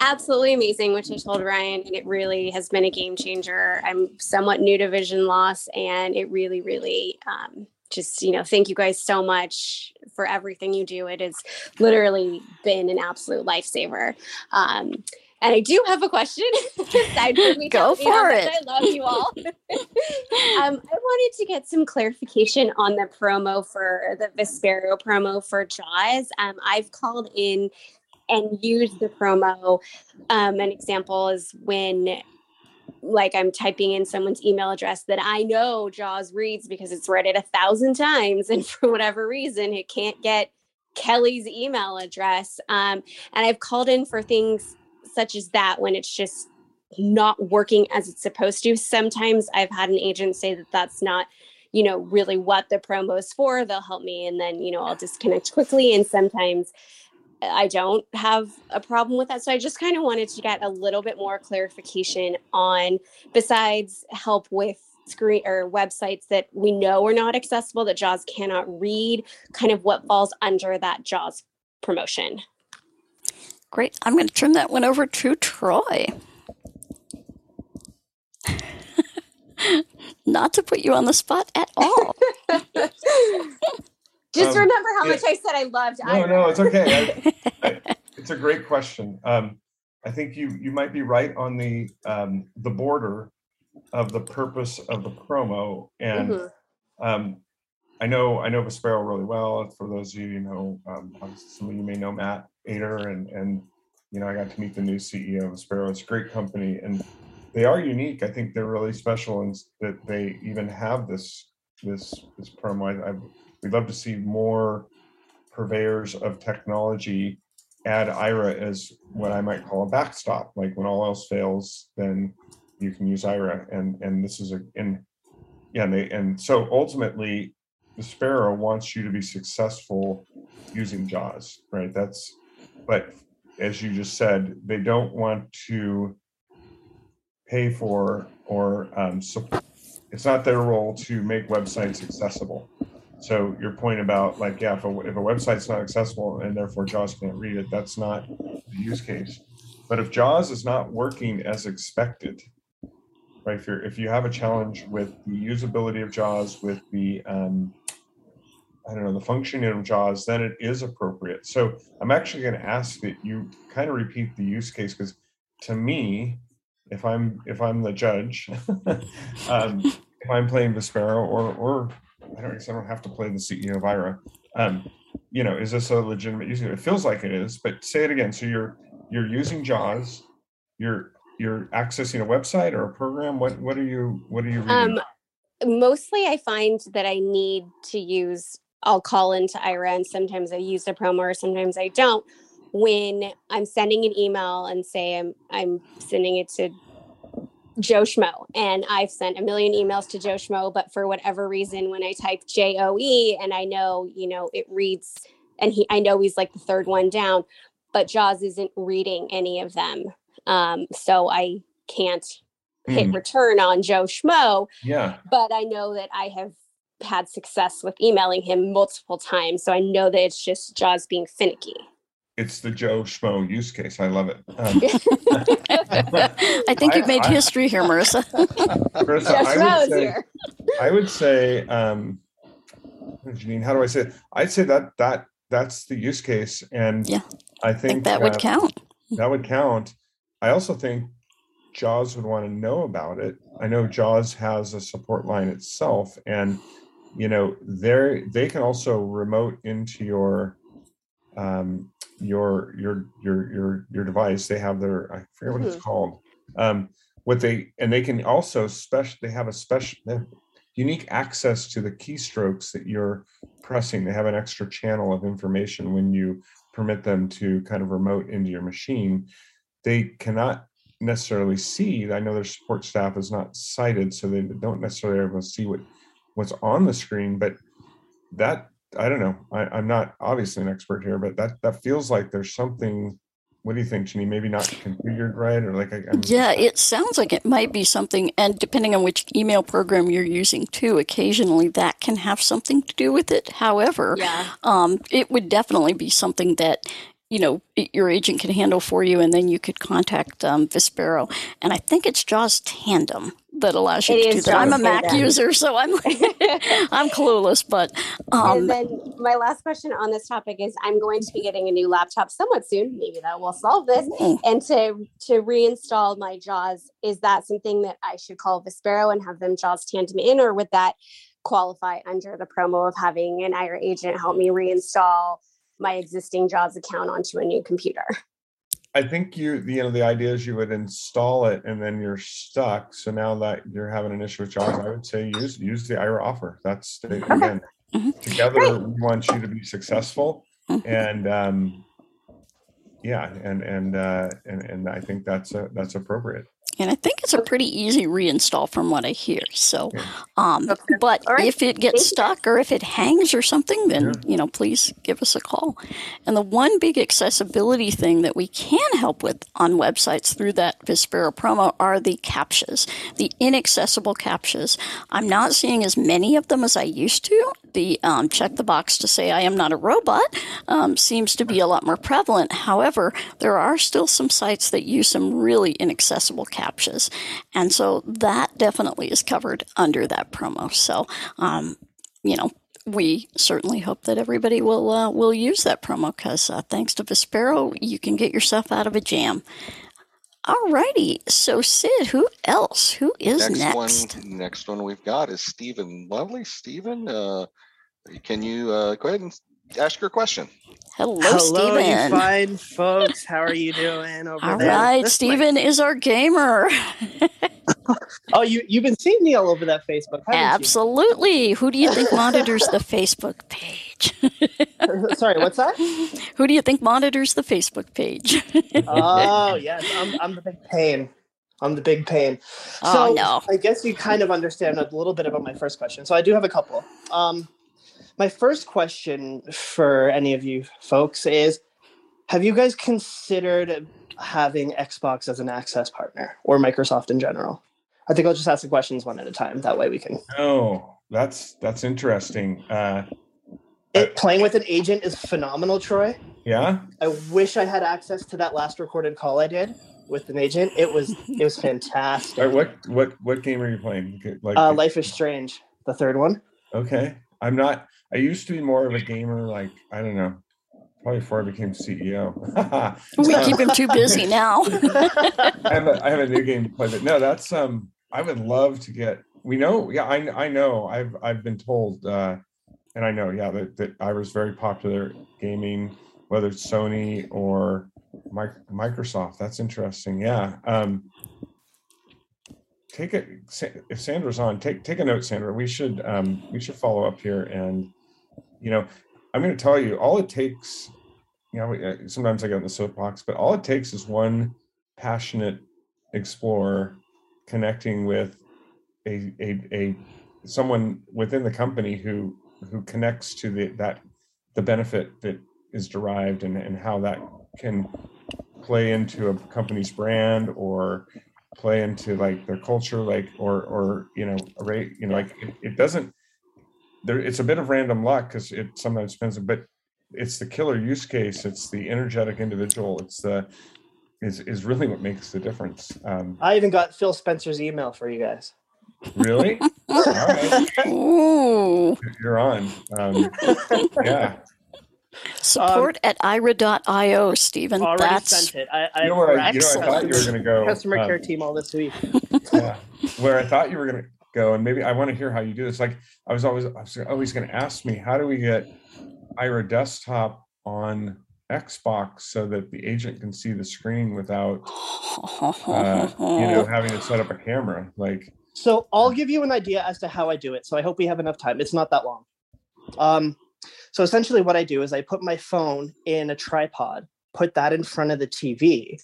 absolutely amazing, which I told Ryan, and it really has been a game changer. I'm somewhat new to vision loss, and it really, really um, just, you know, thank you guys so much for everything you do. It has literally been an absolute lifesaver. Um, and I do have a question. <laughs> Aside from me Go telling you how for it. I love you all. <laughs> um, I wanted to get some clarification on the promo for the Vispero promo for Jaws. Um, I've called in and used the promo. Um, an example is when like I'm typing in someone's email address that I know Jaws reads because it's read it a thousand times, <laughs> and for whatever reason, it can't get Kelly's email address. Um, and I've called in for things such as that when it's just not working as it's supposed to. Sometimes I've had an agent say that that's not, you know, really what the promo is for. They'll help me, and then you know I'll disconnect quickly. And sometimes I don't have a problem with that. So I just kind of wanted to get a little bit more clarification on, besides help with screen or websites that we know are not accessible, that JAWS cannot read, kind of what falls under that JAWS promotion. Great. I'm going to turn that one over to Troy. <laughs> Not to put you on the spot at all. <laughs> Just Um, remember how yeah. much I said I loved No, Aira. no, it's okay. I, <laughs> I, it's a great question. Um, I think you you might be right on the um, the border of the purpose of the promo, and Mhm. um, I know I know Vispero really well. For those of you who know, um, some of you may know Matt Ater, and and you know I got to meet the new CEO of Vispero. It's a great company, and they are unique. I think they're really special, and that they even have this this this promo. I, I we'd love to see more purveyors of technology add Aira as what I might call a backstop. Like when all else fails, then you can use Aira. And and this is a and yeah, and they and so ultimately Vispero wants you to be successful using JAWS, right? That's but as you just said, they don't want to pay for or um, support. It's not their role to make websites accessible. So your point about like, yeah, if a, if a website's not accessible and therefore JAWS can't read it, that's not the use case. But if JAWS is not working as expected, right? If, if you have a challenge with the usability of JAWS, with the um, I don't know the functioning of JAWS, then it is appropriate. So I'm actually going to ask that you kind of repeat the use case because to me, if I'm if I'm the judge, <laughs> um, if I'm playing Vispero or or I don't I don't have to play the CEO of Aira. Um, you know, is this a legitimate use? It feels like it is, but say it again. So you're you're using JAWS, you're you're accessing a website or a program. What what are you what are you reading? Um, mostly I find that I need to use, I'll call into Aira and sometimes I use the promo or sometimes I don't. When I'm sending an email and say I'm I'm sending it to Joe Schmo and I've sent a million emails to Joe Schmo, but for whatever reason, when I type J O E and I know, you know, it reads and he I know he's like the third one down, but Jaws isn't reading any of them. Um, so I can't hit Hmm, return on Joe Schmo, yeah, but I know that I have had success with emailing him multiple times. So I know that it's just Jaws being finicky. it's the Joe Schmo use case. I love it. <laughs> Um, I think you've made I- history here, Marissa. <laughs> Marissa, Joe I would say- here. I would say, um, Janine, how do I say it? I'd say that that that's the use case, and Yeah, I I think, think that would uh, count. That would count. I also think Jaws would want to know about it. I know Jaws has a support line itself, and you know they they can also remote into your um, your your your your your device. They have their I forget what it's Mhm. called. Um, what they and they can also special. They have a special unique access to the keystrokes that you're pressing. They have an extra channel of information when you permit them to kind of remote into your machine. They cannot necessarily see. I know their support staff is not sighted, so they don't necessarily able to see what what's on the screen. But that I don't know. I, I'm not obviously an expert here, but that that feels like there's something. What do you think, Janine? Maybe not configured right, or like I, I'm, Yeah, it sounds like it might be something, and depending on which email program you're using too, occasionally that can have something to do with it. However, Yeah. um, it would definitely be something that you know your agent can handle for you, and then you could contact um, Vispero. And I think it's JAWS Tandem that allows you It to do that. I'm a Mac Tandem. user, so I'm <laughs> <laughs> I'm clueless, but um, and then my last question on this topic is I'm going to be getting a new laptop somewhat soon. Maybe that will solve this. Mm. And to to reinstall my JAWS, is that something that I should call Vispero and have them JAWS tandem in, or would that qualify under the promo of having an Aira agent help me reinstall my existing JAWS account onto a new computer? <laughs> I think you, you know, the idea is you would install it and then you're stuck. So now that you're having an issue with JAWS, I would say use use the Aira offer. That's the, again, Mhm. together Great. we want you to be successful, Mhm. and um, yeah, and and uh, and and I think that's uh, that's appropriate. And I think it's a pretty easy reinstall from what I hear. So, um, Okay. but All right. if it gets stuck or if it hangs or something, then Yeah. you know, please give us a call. And the one big accessibility thing that we can help with on websites through that Vispero promo are the captchas, the inaccessible captchas. I'm not seeing as many of them as I used to. The um, check the box to say I am not a robot um, seems to be a lot more prevalent. However, there are still some sites that use some really inaccessible captchas, and so that definitely is covered under that promo. So, um, you know, we certainly hope that everybody will uh, will use that promo because uh, thanks to Vispero, you can get yourself out of a jam. Alrighty, so Sid, who else? Who is Next next? one, next one we've got is Stephen Lovely. Stephen, uh, can you uh, go ahead and ask your question. Hello, Steven. Hello, you Stephen. fine folks. How are you doing over All there? All right, This might- Stephen is our gamer. Oh, you you've been seeing me all over that Facebook, haven't Absolutely. Who do you think monitors the Facebook page? <laughs> Sorry, what's that? Who do you think monitors the Facebook page? Oh, yes, I'm I'm the big pain. I'm the big pain. Oh, so no. I guess you kind of understand a little bit about my first question. So I do have a couple. Um, my first question for any of you folks is: Have you guys considered having Xbox as an access partner or Microsoft in general? I think I'll just ask the questions one at a time. That way we can. Oh, that's that's interesting. Uh, It, playing with an agent is phenomenal, Troy. yeah. I wish I had access to that last recorded call I did with an agent. It was it was fantastic. Right, what what what game are you playing? Like Uh, Life is Strange, the third one. okay, I'm not. I used to be more of a gamer. Like I don't know, probably before I became CEO. <laughs> we keep him too busy <laughs> now. I have a I have a new game to play, but no, that's um. I would love to get. We know, yeah, I I know. I've I've been told, uh, and I know, yeah, that that I was very popular gaming, whether it's Sony or Mi- Microsoft. That's interesting. Yeah. Um. Take it if Sandra's on. Take take a note, Sandra. We should um we should follow up here, and you know, I'm going to tell you all it takes. You know, sometimes I get in the soapbox, but all it takes is one passionate explorer connecting with a, a, a someone within the company who who connects to the that the benefit that is derived and, and how that can play into a company's brand or play into like their culture like or or you know rate you know like it, it doesn't there it's a bit of random luck because it sometimes depends but it's the killer use case it's the energetic individual it's the is is really what makes the difference um I even got Phil Spencer's email for you guys. really <laughs> all right Ooh. you're on um yeah Support at aira.io, Stephen. Already That's sent it. I, I you know where I, you know I thought you were going to go customer um, care team all this week. yeah. where I thought you were going to go, and maybe I want to hear how you do this. Like I was always, I was always going to ask me, how do we get Aira desktop on Xbox so that the agent can see the screen without, uh, you know, <laughs> having to set up a camera? Like, So I'll give you an idea as to how I do it. So I hope we have enough time. It's not that long. Um, so essentially, what I do is I put my phone in a tripod, put that in front of the TV.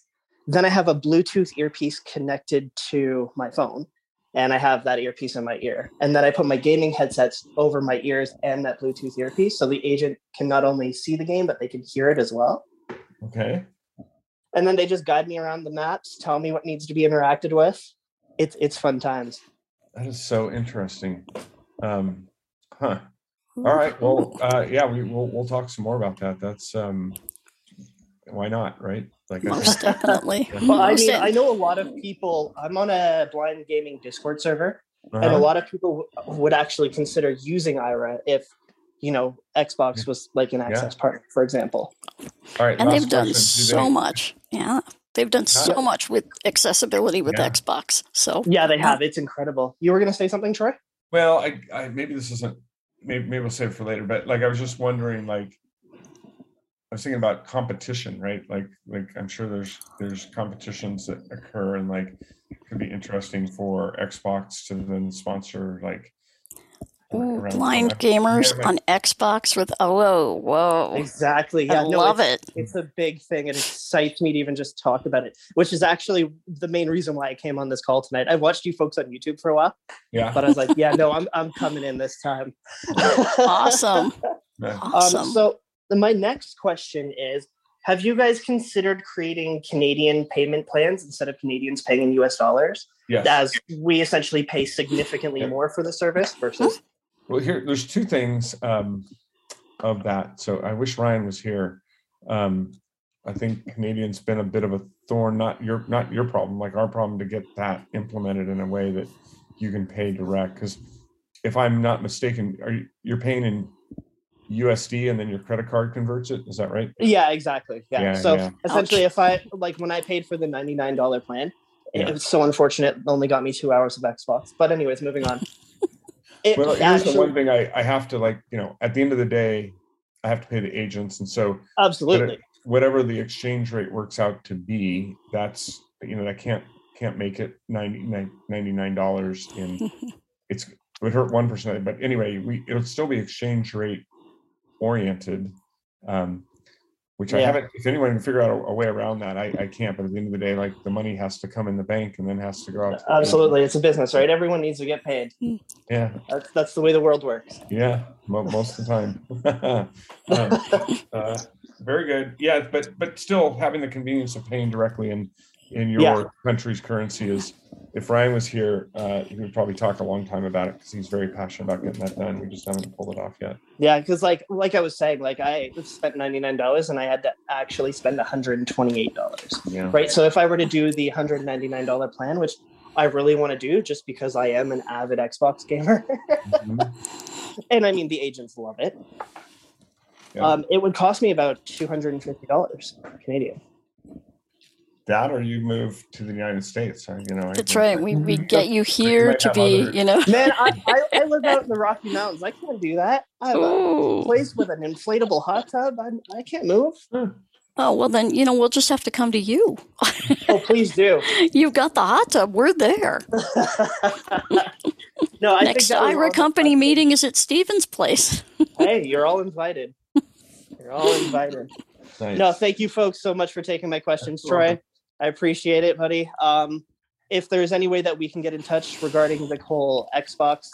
Then I have a Bluetooth earpiece connected to my phone, and I have that earpiece in my ear. And then I put my gaming headsets over my ears and that Bluetooth earpiece, so the agent can not only see the game but they can hear it as well. okay, And then they just guide me around the maps, tell me what needs to be interacted with. It's it's fun times. that is so interesting. Um, huh. All right. Well, uh, yeah, we we'll, we'll talk some more about that. That's um, why not, right? Like, I Most think, definitely. <laughs> Well, I mean, I know a lot of people. I'm on a blind gaming Discord server, and a uh-huh. lot of people w- would actually consider using Aira if, you know, Xbox was like an access partner, for example. All right. and they've done. Do so they- much. Yeah. They've done so much with accessibility with Yeah. Xbox. So Yeah, they have. It's incredible. You were going to say something, Troy? Well, I, I maybe this isn't maybe maybe we'll save it for later, but like I was just wondering, like I was thinking about competition, right? Like like I'm sure there's there's competitions that occur and like it could be interesting for Xbox to then sponsor like Ooh, blind gamers on Xbox with oh whoa whoa. Exactly. Yeah, I no, love it's, it. It's a big thing. It excites me to even just talk about it, which is actually the main reason why I came on this call tonight. I've watched you folks on YouTube for a while, yeah. but I was like, yeah, no, I'm I'm coming in this time. Awesome. <laughs> yeah. Awesome. Um, so the- my next question is: Have you guys considered creating Canadian payment plans instead of Canadians paying in U.S. dollars, Yes. as we essentially pay significantly more for the service versus? Well, here there's two things um, of that. So I wish Ryan was here. Um, I think Canadians been a bit of a thorn, not your not your problem, like our problem to get that implemented in a way that you can pay direct. Because if I'm not mistaken, are you you're paying in USD and then your credit card converts it? Is that right? Yeah, exactly. Yeah. Yeah, so yeah. essentially, if I like when I paid for the ninety nine dollar plan, Yeah. it was so unfortunate. It only got me two hours of Xbox. But anyways, moving on. <laughs> It Well, here's actually- the one thing I, I have to like, you know, at the end of the day, I have to pay the agents, and so Absolutely. whatever the exchange rate works out to be, that's you know I can't can't make it 99 dollars in <laughs> it's it would hurt one percent, but anyway, we it'll still be exchange rate oriented. Um, which I haven't. If anyone can figure out a, a way around that, I, I can't. But at the end of the day, like the money has to come in the bank and then has to go out. to- Absolutely. It's a business, right? Everyone needs to get paid. Yeah, That's that's the way the world works. yeah, most of the time. <laughs> Um, <laughs> uh, very good. Yeah, but but still having the convenience of paying directly in in your Yeah. country's currency is. If Ryan was here, uh, he would probably talk a long time about it because he's very passionate about getting that done. We just haven't pulled it off yet. Yeah, because like like I was saying, like I spent ninety nine dollars and I had to actually spend one hundred and twenty eight dollars. Yeah. Right. So if I were to do the hundred ninety nine dollar plan, which I really want to do, just because I am an avid Xbox gamer, Mhm. <laughs> and I mean the agents love it, Yeah. um, it would cost me about two hundred and fifty dollars Canadian. That or you move to the United States. You know. That's think- right. We, we get you <laughs> here to be, other- you know. Man, I, <laughs> I, I live out in the Rocky Mountains. I can't do that. I have a place with an inflatable hot tub. I, I can't move. Hmm. Oh, well, then, you know, we'll just have to come to you. Oh, please do. <laughs> You've got the hot tub. We're there. no, I Next think Aira company questions. meeting is at Stephen's place. Hey, you're all invited. You're all invited. Nice. No, thank you folks so much for taking my questions, You're welcome. Troy. I appreciate it, buddy. Um, if there's any way that we can get in touch regarding the whole Xbox,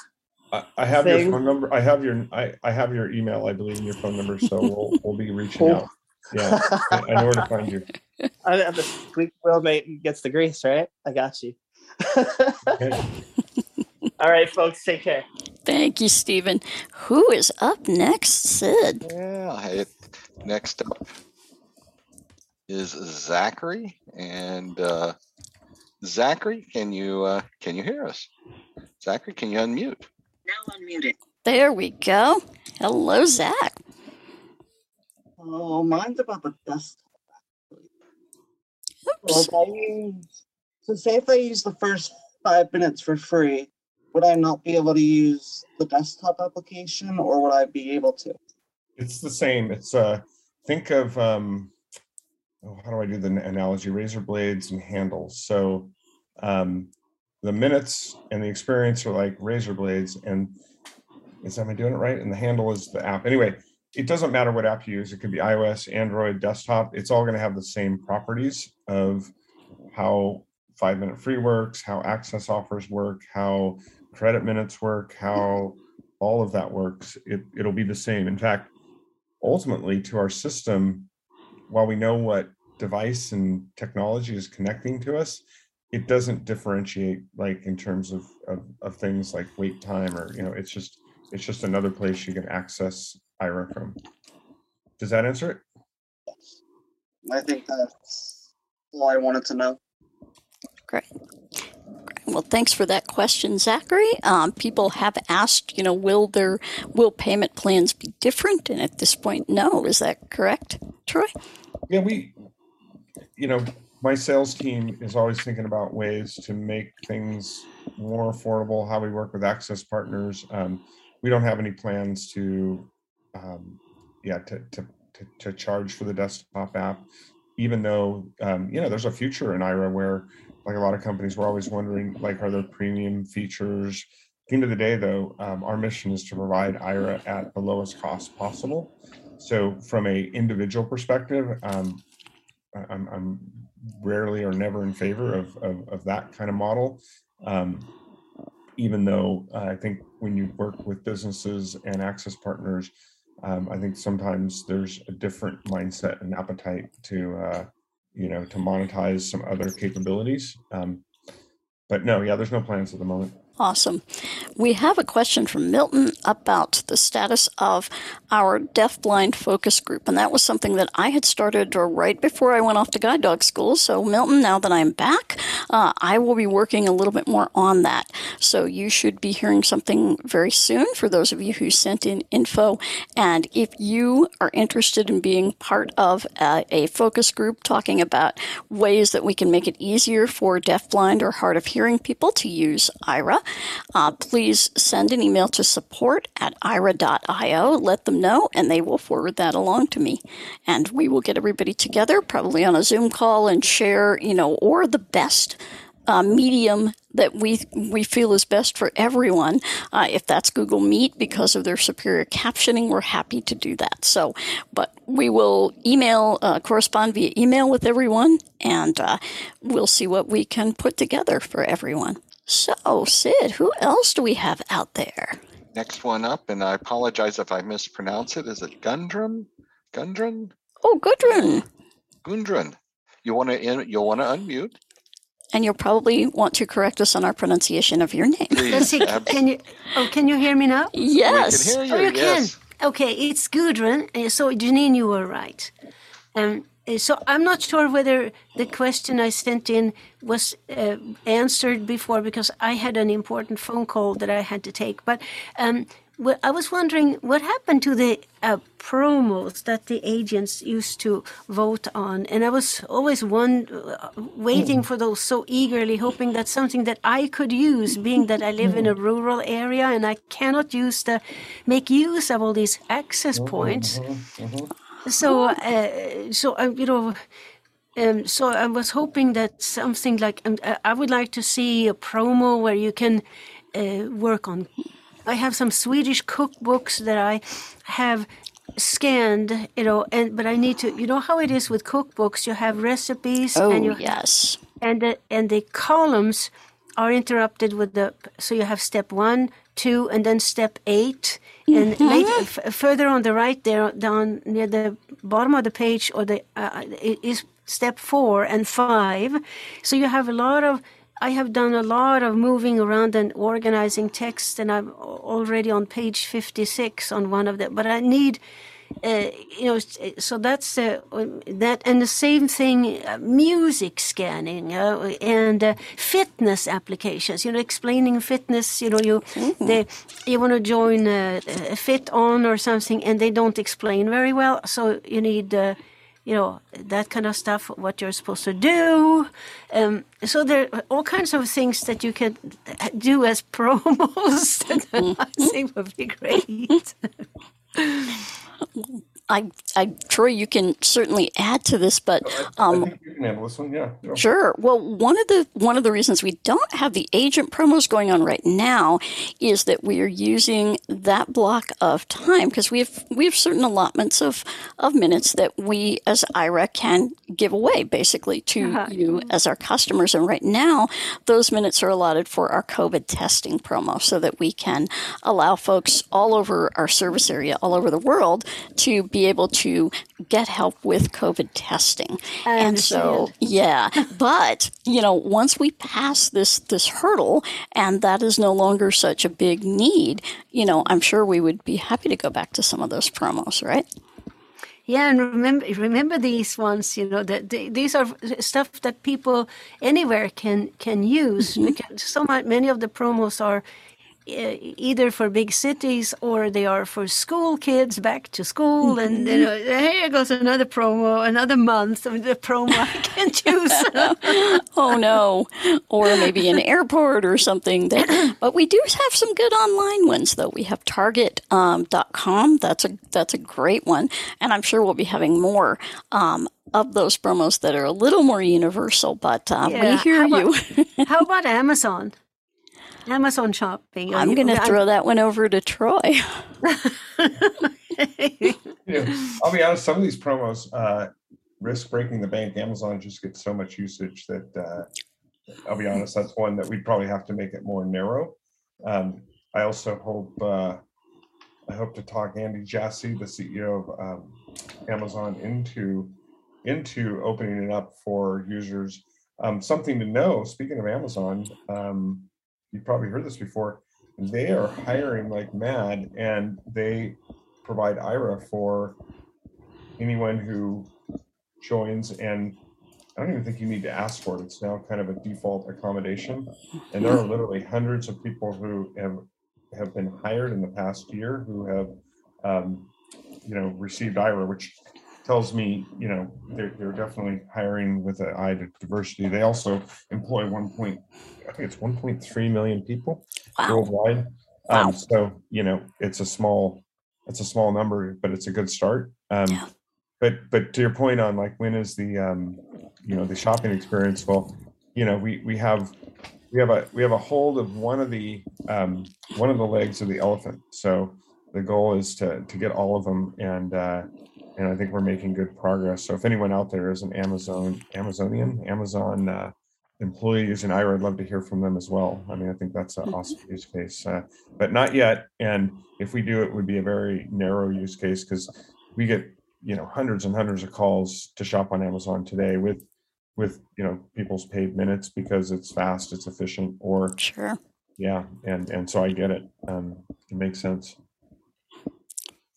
I, I have thing. your phone number. I have your I, I have your email. I believe in your phone number. So we'll <laughs> we'll be reaching Cool. out. Yeah, I I know where to find you. <laughs> I, the squeak wheel mate gets the grease, right? I got you. Okay. <laughs> all right, folks, take care. Thank you, Stephen. Who is up next? Sid. Yeah, hey, next up is Zachary. And uh, Zachary, can you uh, can you hear us? Zachary, can you unmute? Now unmuted. There we go. Hello, Zach. Oh, mine's about the desktop. So Oops. if I use, so say if I use the first five minutes for free, would I not be able to use the desktop application, or would I be able to? It's the same. It's uh think of um oh, how do I do the analogy? Razor blades and handles. So um the minutes and the experience are like razor blades and is am I doing it right? And the handle is the app. Anyway, it doesn't matter what app you use. It could be iOS, Android, desktop. It's all going to have the same properties of how five minute free works, how access offers work, how credit minutes work, how all of that works. It, it'll be the same. In fact, ultimately to our system, while we know what device and technology is connecting to us, it doesn't differentiate like in terms of, of, of things like wait time or, you know, it's just, it's just another place you can access Aira from. Does that answer it? I think that's all I wanted to know. Great well, thanks for that question, Zachary. Um, people have asked, you know, will their will payment plans be different? And at this point, no. Is that correct, Troy? Yeah, we, you know, my sales team is always thinking about ways to make things more affordable. How we work with access partners. Um, we don't have any plans to, um, yeah, to, to to to charge for the desktop app, even though um, you know there's a future in Aira where, like a lot of companies, we're always wondering like, are there premium features? At the end of the day, though, um, our mission is to provide Aira at the lowest cost possible. So, from a individual perspective, um, I'm, I'm rarely or never in favor of, of, of that kind of model. Um, even though uh, I think when you work with businesses and access partners, um, I think sometimes there's a different mindset and appetite to, uh, you know, to monetize some other capabilities. Um, but no, yeah, there's no plans at the moment. Awesome. We have a question from Milton about the status of our deafblind focus group. And that was something that I had started right before I went off to guide dog school. So, Milton, now that I'm back, uh, I will be working a little bit more on that. So, you should be hearing something very soon for those of you who sent in info. And if you are interested in being part of uh, a focus group talking about ways that we can make it easier for deafblind or hard of hearing people to use Aira, uh, please send an email to support at aira.io. Let them know, and they will forward that along to me. And we will get everybody together, probably on a Zoom call, and share, you know, or the best uh, medium that we we feel is best for everyone. Uh, if that's Google Meet because of their superior captioning, we're happy to do that. So, but we will email uh, correspond via email with everyone, and uh, we'll see what we can put together for everyone. So, Sid, who else do we have out there? Next one up, and I apologize if I mispronounce it. Is it Gundrum? Gundrun? Oh, Gudrun. Gundrun. You want to you'll want to unmute? And you'll probably want to correct us on our pronunciation of your name. Please. Let's see. Can you? Oh, can you hear me now? Yes. We can hear Oh, you. you yes. can. Okay, it's Gudrun. Uh, So Janine, you were right. Um, so I'm not sure whether the question I sent in was uh, answered before because I had an important phone call that I had to take. But um, wh- I was wondering what happened to the uh, promos that the agents used to vote on, and I was always one uh, waiting for those so eagerly, hoping that something that I could use, being that I live in a rural area and I cannot use the make use of all these access points. So, uh, so I, you know. Um, so I was hoping that something like um, uh, I would like to see a promo where you can uh, work on. I have some Swedish cookbooks that I have scanned, you know, and but I need to. You know how it is with cookbooks. You have recipes, Oh, and you yes. and the and the columns are interrupted with the so you have step one two and then step eight and <laughs> later, f- further on the right there down near the bottom of the page or the uh, i- is step four and five. So you have a lot of i have done a lot of moving around and organizing text and i'm already on page 56 on one of them but i need uh, you know, so that's uh, that, and the same thing, uh, music scanning uh, and uh, fitness applications. You know, explaining fitness. You know, you they you want to join uh, a Fit On or something, and they don't explain very well. So you need. Uh, you know that kind of stuff what you're supposed to do um, so there are all kinds of things that you can do as <laughs> promos <laughs> that i think would be great <laughs> Ốp. I, I, Troy, you can certainly add to this, but I um, think you can handle this one. Yeah. Go. Sure. Well, one of the one of the reasons we don't have the agent promos going on right now is that we are using that block of time because we have we have certain allotments of of minutes that we as Aira can give away basically to Uh-huh. you as our customers. And right now, those minutes are allotted for our COVID testing promo, so that we can allow folks all over our service area, all over the world, to be able to get help with COVID testing. I and so, yeah, but you know, once we pass this this hurdle, and that is no longer such a big need, you know, I'm sure we would be happy to go back to some of those promos, right? Yeah, and remember remember these ones. You know that the, these are stuff that people anywhere can can use mm-hmm. because so much, many of the promos are either for big cities or they are for school kids back to school. And <laughs> you know, here goes another promo, another month of the promo I can choose. <laughs> oh no or maybe an airport or something that <clears throat> but we do have some good online ones though we have target.com um, that's a that's a great one and i'm sure we'll be having more um, of those promos that are a little more universal but uh, we hear how you How about <laughs> Amazon? Amazon shopping. i'm going to throw that one over to troy <laughs> Yeah, I'll be honest. Some of these promos uh, risk breaking the bank. Amazon just gets so much usage that uh, I'll be honest. That's one that we'd probably have to make it more narrow. Um, I also hope uh, I hope to talk Andy Jassy, the CEO of um, Amazon, into into opening it up for users. Um, something to know. Speaking of Amazon, um, you probably heard this before. They are hiring like mad, and they provide Aira for anyone who joins and I don't even think you need to ask for it. It's now kind of a default accommodation. And there are <laughs> literally hundreds of people who have have been hired in the past year who have um, you know received Aira, which tells me, you know, they're, they're definitely hiring with an eye to diversity. They also employ one point, I think it's one point three million people Wow. worldwide. Wow. Um, so you know, it's a small, it's a small number, but it's a good start. Um, Yeah. But but to your point on like when is the um, you know the shopping experience? Well, you know we we have we have a we have a hold of one of the um, one of the legs of the elephant. So the goal is to to get all of them and. Uh, and I think we're making good progress. So if anyone out there is an Amazon Amazonian Amazon uh, employee using Aira, I'd love to hear from them as well. I mean, I think that's an Mhm. awesome use case, uh, but not yet. And if we do, it would be a very narrow use case because we get you know hundreds and hundreds of calls to shop on Amazon today with with you know people's paid minutes because it's fast, it's efficient, or Sure. yeah, and and so I get it. Um, it makes sense.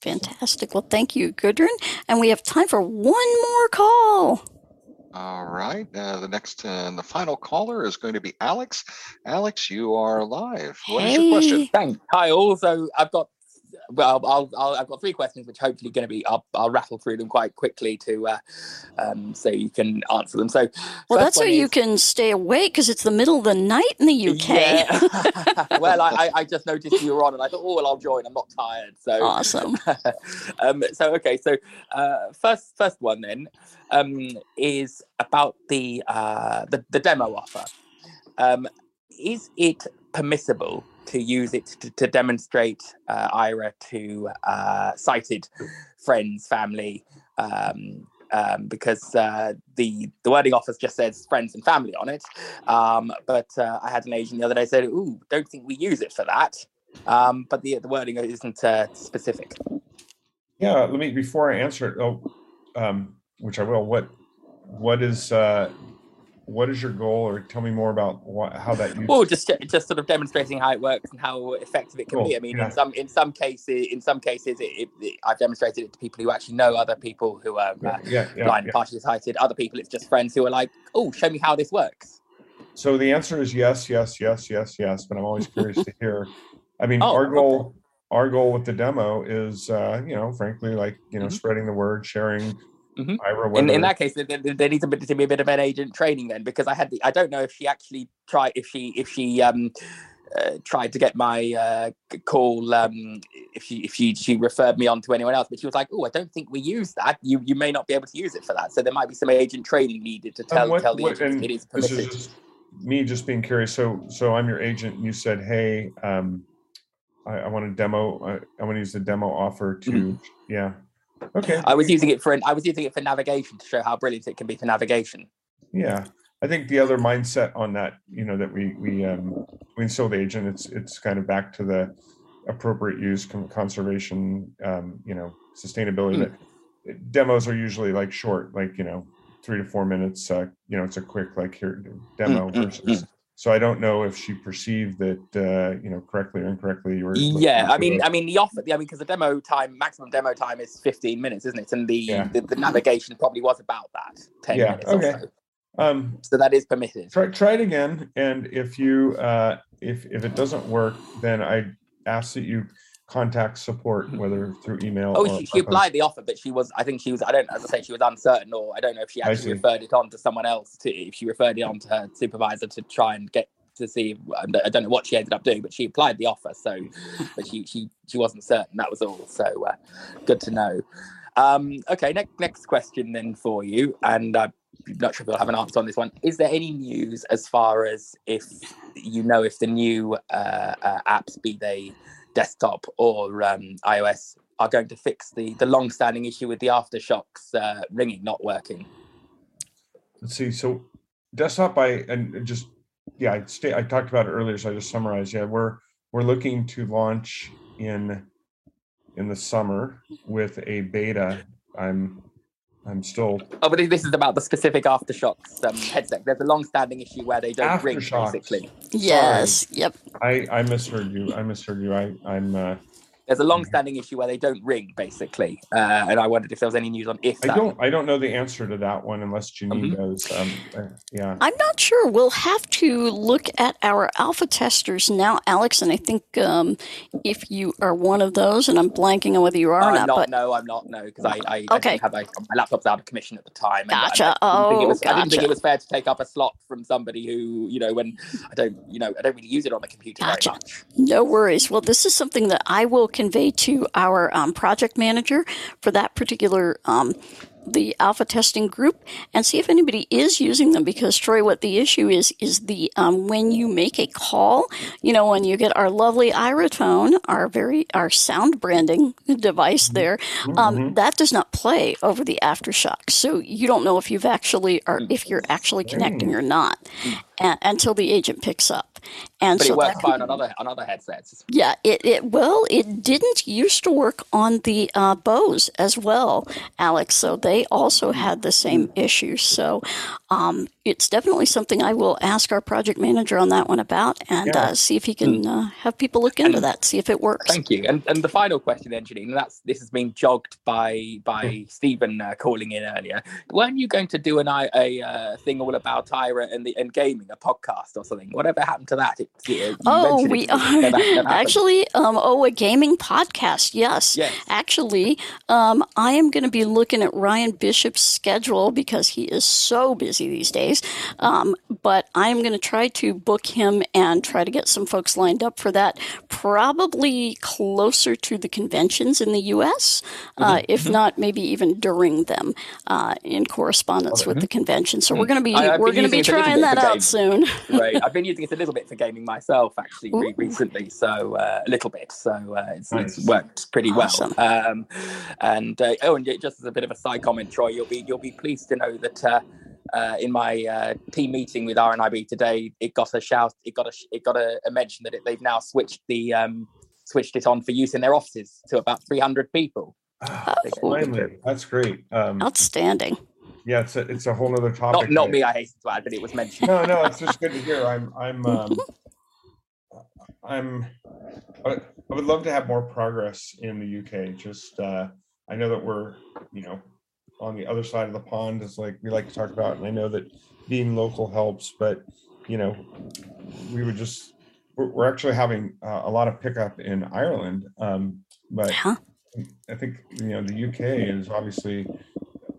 Fantastic. Well, thank you, Gudrun. And we have time for one more call. All right. Uh, the next and the final caller is going to be Alex. Alex, you are live. What is your question? Thanks. Hi, Also, I've got well, I'll, I'll I've got three questions, which hopefully going to be I'll, I'll rattle through them quite quickly to uh, um, so you can answer them. So Well, that's so you can stay awake because it's the middle of the night in the UK. Yeah. <laughs> <laughs> well, I, I- I just noticed you were on, and I thought, oh well, I'll join. I'm not tired, so Awesome. <laughs> um, so okay, so uh, first first one then um, is about the, uh, the the demo offer. Um, is it permissible to use it to, to demonstrate uh, Aira to uh, sighted friends, family? Um, um, because uh, the the wording office just says friends and family on it, um, but uh, I had an agent the other day said, "Ooh, don't think we use it for that." Um, but the the wording isn't uh, specific. Yeah, let me before I answer it. Oh, um, which I will. What what is uh, what is your goal, or tell me more about what, how that use? Well, just just sort of demonstrating how it works and how effective it can be. I mean, yeah. in some in some cases, in some cases, it, it, I've demonstrated it to people who actually know other people who are uh, yeah, yeah, blind, yeah. partially sighted. Other people, it's just friends who are like, "Oh, show me how this works." So the answer is yes, yes, yes, yes, yes. But I'm always curious to hear. I mean, <laughs> Oh, our okay. goal, our goal with the demo is, uh, you know, frankly, like you know, Mhm. spreading the word, sharing. Mhm. In, in that case, there, there- needs to be a bit of an agent training then, because I had the I don't know if she actually tried if she if she um uh, tried to get my uh, call um if she if she she referred me on to anyone else, but she was like, "Oh, I don't think we use that. You you may not be able to use it for that. So there might be some agent training needed to tell what- tell the what- agents and it is permitted." is me just being curious. So, so I'm your agent. and You said, hey, um, I, I want to demo. I, I want to use the demo offer to, Mm-hmm. yeah. Okay. I was using it for an, I was using it for navigation to show how brilliant it can be for navigation. Yeah, I think the other mindset on that, you know, that we we um we instill the agent, it's it's kind of back to the appropriate use, conservation, um, you know, sustainability. Mm. That demos are usually like short, like you know, three to four minutes. Uh, you know, it's a quick like here demo Mm, mm, versus. So I don't know if she perceived that uh, you know correctly or incorrectly. You were Yeah, I mean, the- I mean the offer. I mean, because the demo time, maximum demo time is fifteen minutes, isn't it? And the Yeah. the, the navigation probably was about that ten Yeah, minutes okay. so. um, So that is permitted. try try it again and if you uh if if it doesn't work then i ask that you contact support whether through email Oh, or she, she applied the offer, but she was. I think she was. I don't. As I say, she was uncertain, or I don't know if she actually referred it on to someone else. To if she referred it on to her supervisor to try and get to see. I don't- I don't know what she ended up doing, but she applied the offer. So, but she she she wasn't certain. That was all. So, uh, good to know. Um, okay, next next question then for you, and I'm not sure if you'll have an answer on this one. Is there any news as far as if you know if the new uh, uh, apps, be they desktop or um, iOS, are going to fix the the long-standing issue with the AfterShokz uh, ringing not working? let's see so desktop i and just yeah i stay i talked about it earlier so i just summarized yeah we're we're looking to launch in in the summer with a beta i'm i'm still Oh, but this is about the specific AfterShokz um, headset. There's a long-standing issue where they don't ring, AfterShokz. basically. Yes. Yep. i i misheard you i misheard you i i'm uh there's a long-standing issue where they don't ring, basically. Uh, and I wondered if there was any news on if I don't I don't know the answer to that one unless Janine Mhm. knows. Um, uh, yeah. I'm not sure. We'll have to look at our alpha testers now, Alex, and I think um, if you are one of those, and I'm blanking on whether you are or I'm not, not. but No, I'm not. No, because I, I, I Okay. didn't have a, my laptop's out of commission at the time. and I- Gotcha. I, didn't think it Oh, was, I didn't think it was fair to take up a slot from somebody who, you know, when I don't, you know, I don't really use it on the computer Gotcha. very much. No worries. Well, this is something that I will convey to our um, project manager for that particular um, the alpha testing group and see if anybody is using them because Troy, what the issue is is the um, when you make a call, you know, when you get our lovely Iratone, our very our sound branding device there, um, Mhm. that does not play over the AfterShokz, so you don't know if you've actually or if you're actually connecting or not a- until the agent picks up. And But so it works fine on other on other headsets. yeah, it, it well, it didn't used to work on the uh, Bose as well, Alex. So they also had the same issue. So um, it's definitely something I will ask our project manager on that one about and Yeah. uh, see if he can uh, have people look into And- that, see if it works. Thank you. And and the final question, then, Janine, that's this has been jogged by by Stephen uh, calling in earlier. Weren't you going to do an I- a uh, thing all about Aira and the and gaming, a podcast or something? Whatever happened to that? It, it- you Oh, we it never- never are actually um, oh a gaming podcast. Yes, Yes. Actually, um, I am going to be looking at Ryan Bishop's schedule because he is so busy these days. Um, but I'm going to try to book him and try to get some folks lined up for that, probably closer to the conventions in the U.S., uh, if not maybe even during them uh, in correspondence with the convention. So we're going to be I- we're going to be using it a little trying that out soon. <laughs> right. I've been using it a little bit for gaming myself, actually, re- Ooh. recently. So uh, a little bit. So uh, it's, it's worked pretty Awesome. well. Um, and uh, oh, and just as a bit of a side comment, Troy, you'll be you'll be pleased to know that. Uh, uh, in my uh, team meeting with RNIB today, it got a shout. It got a sh- it got a, a mention that it, they've now switched the um, switched it on for use in their offices to about 300 people. Finally, that's great. Um, Outstanding. yeah, it's a, it's a whole other topic. Not not me, I hasten to add, but it was mentioned. no, no, it's just good to hear. I'm, I'm, um, <laughs> I'm, I I would love to have more progress in the UK. Just, uh, I know that we're, you know, on the other side of the pond, is like we like to talk about, and I know that being local helps, but you know, we would just, we're, we're actually having uh, a lot of pickup in Ireland, um, but Yeah. I think you know the UK is obviously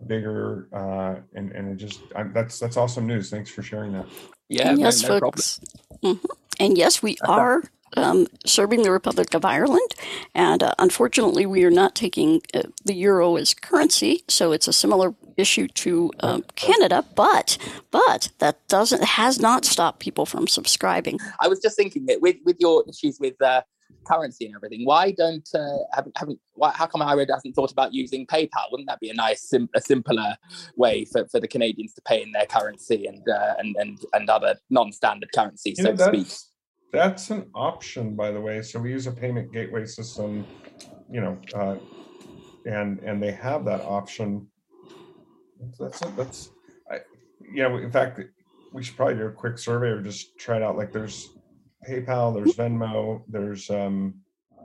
bigger, uh, and and it just I, that's that's awesome news. Thanks for sharing that. Yeah, no, yes, no problem. folks. Mhm. And yes, we <laughs> are um, serving the Republic of Ireland, and uh, unfortunately, we are not taking uh, the euro as currency, so it's a similar issue to um, Canada. But but that doesn't has not stopped people from subscribing. I was just thinking that with with your issues with uh, currency and everything, why don't uh, haven't, haven't why, how come Aira hasn't thought about using PayPal? Wouldn't that be a nice, sim- a simpler way for, for the Canadians to pay in their currency and uh, and and and other non-standard currencies, You so know, to speak? That's an option, by the way. So we use a payment gateway system, you know, uh, and and they have that option. That's it. That's I, you know, in fact, we should probably do a quick survey or just try it out. Like, there's PayPal, there's Venmo, there's um,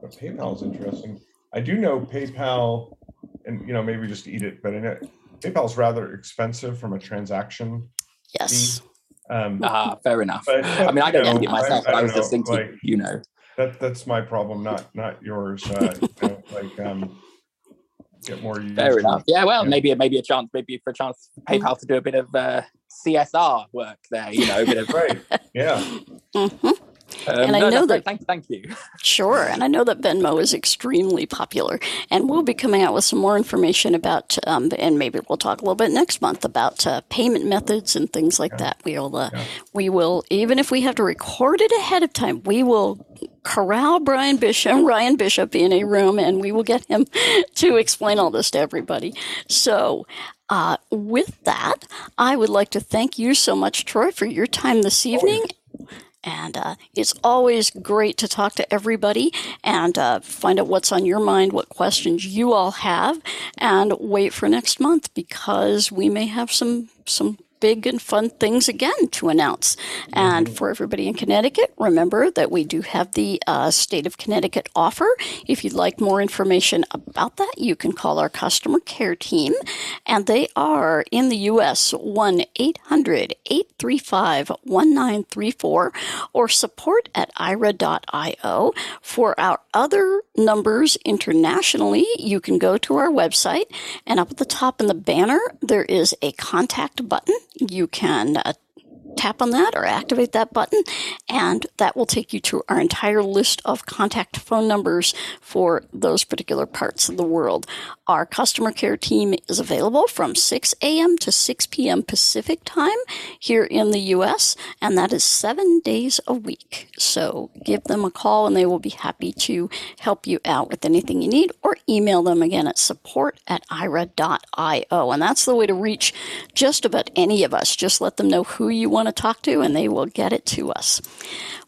but PayPal is interesting. I do know PayPal, and you know, maybe just eat it, but I know PayPal is rather expensive from a transaction. Yes. Um, Ah, fair enough. but, I mean, I don't know, it myself, I- but I I was just thinking, like, you know, that that's my problem, not not yours. Uh, you know, <laughs> like um, get more. used fair enough. it. Yeah, well, Yeah. maybe maybe a chance, maybe for a chance for PayPal to do a bit of uh, CSR work there. You know, a bit of. Right. Yeah. <laughs> hmm Um, And I no, know that- Thank, thank you. <laughs> Sure, and I know that Venmo is extremely popular, and we'll be coming out with some more information about, um, and maybe we'll talk a little bit next month about uh, payment methods and things like that. We'll, uh, Yeah. we will, even if we have to record it ahead of time, we will corral Brian Bishop, <laughs> Ryan Bishop, in a room, and we will get him <laughs> to explain all this to everybody. So. Uh, with that, I would like to thank you so much, Troy, for your time this evening. And uh, it's always great to talk to everybody and uh, find out what's on your mind, what questions you all have, and wait for next month because we may have some some big and fun things again to announce. And for everybody in Connecticut, remember that we do have the uh, State of Connecticut offer. If you'd like more information about that, you can call our customer care team. And they are in the U.S. 1 800 835 1934 or support at aira.io. For our other numbers internationally, you can go to our website and up at the top in the banner, there is a contact button. You can uh, tap on that or activate that button, and that will take you to our entire list of contact phone numbers for those particular parts of the world. Our customer care team is available from 6 a.m. to 6 p.m. Pacific time here in the U.S., and that is seven days a week. So give them a call, and they will be happy to help you out with anything you need, or email them again at support at aira.io. And that's the way to reach just about any of us. Just let them know who you want to talk to, and they will get it to us.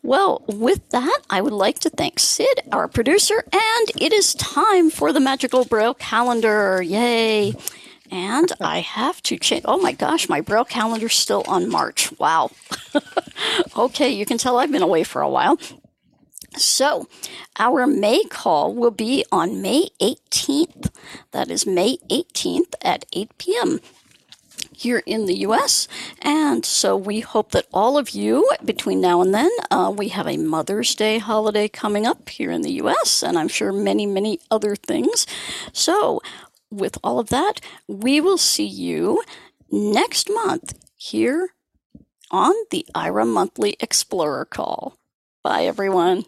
Well, with that, I would like to thank Sid, our producer, and it is time for the magical Braille calendar. Yay! And I have to change. Oh my gosh, my Braille calendar's still on March. Wow. <laughs> okay, you can tell I've been away for a while. So, our May call will be on May 18th. That is May 18th at 8 p.m here in the US. And so we hope that all of you, between now and then, uh, we have a Mother's Day holiday coming up here in the US, and I'm sure many, many other things. So, with all of that, we will see you next month here on the Aira Monthly Explorer call. Bye, everyone.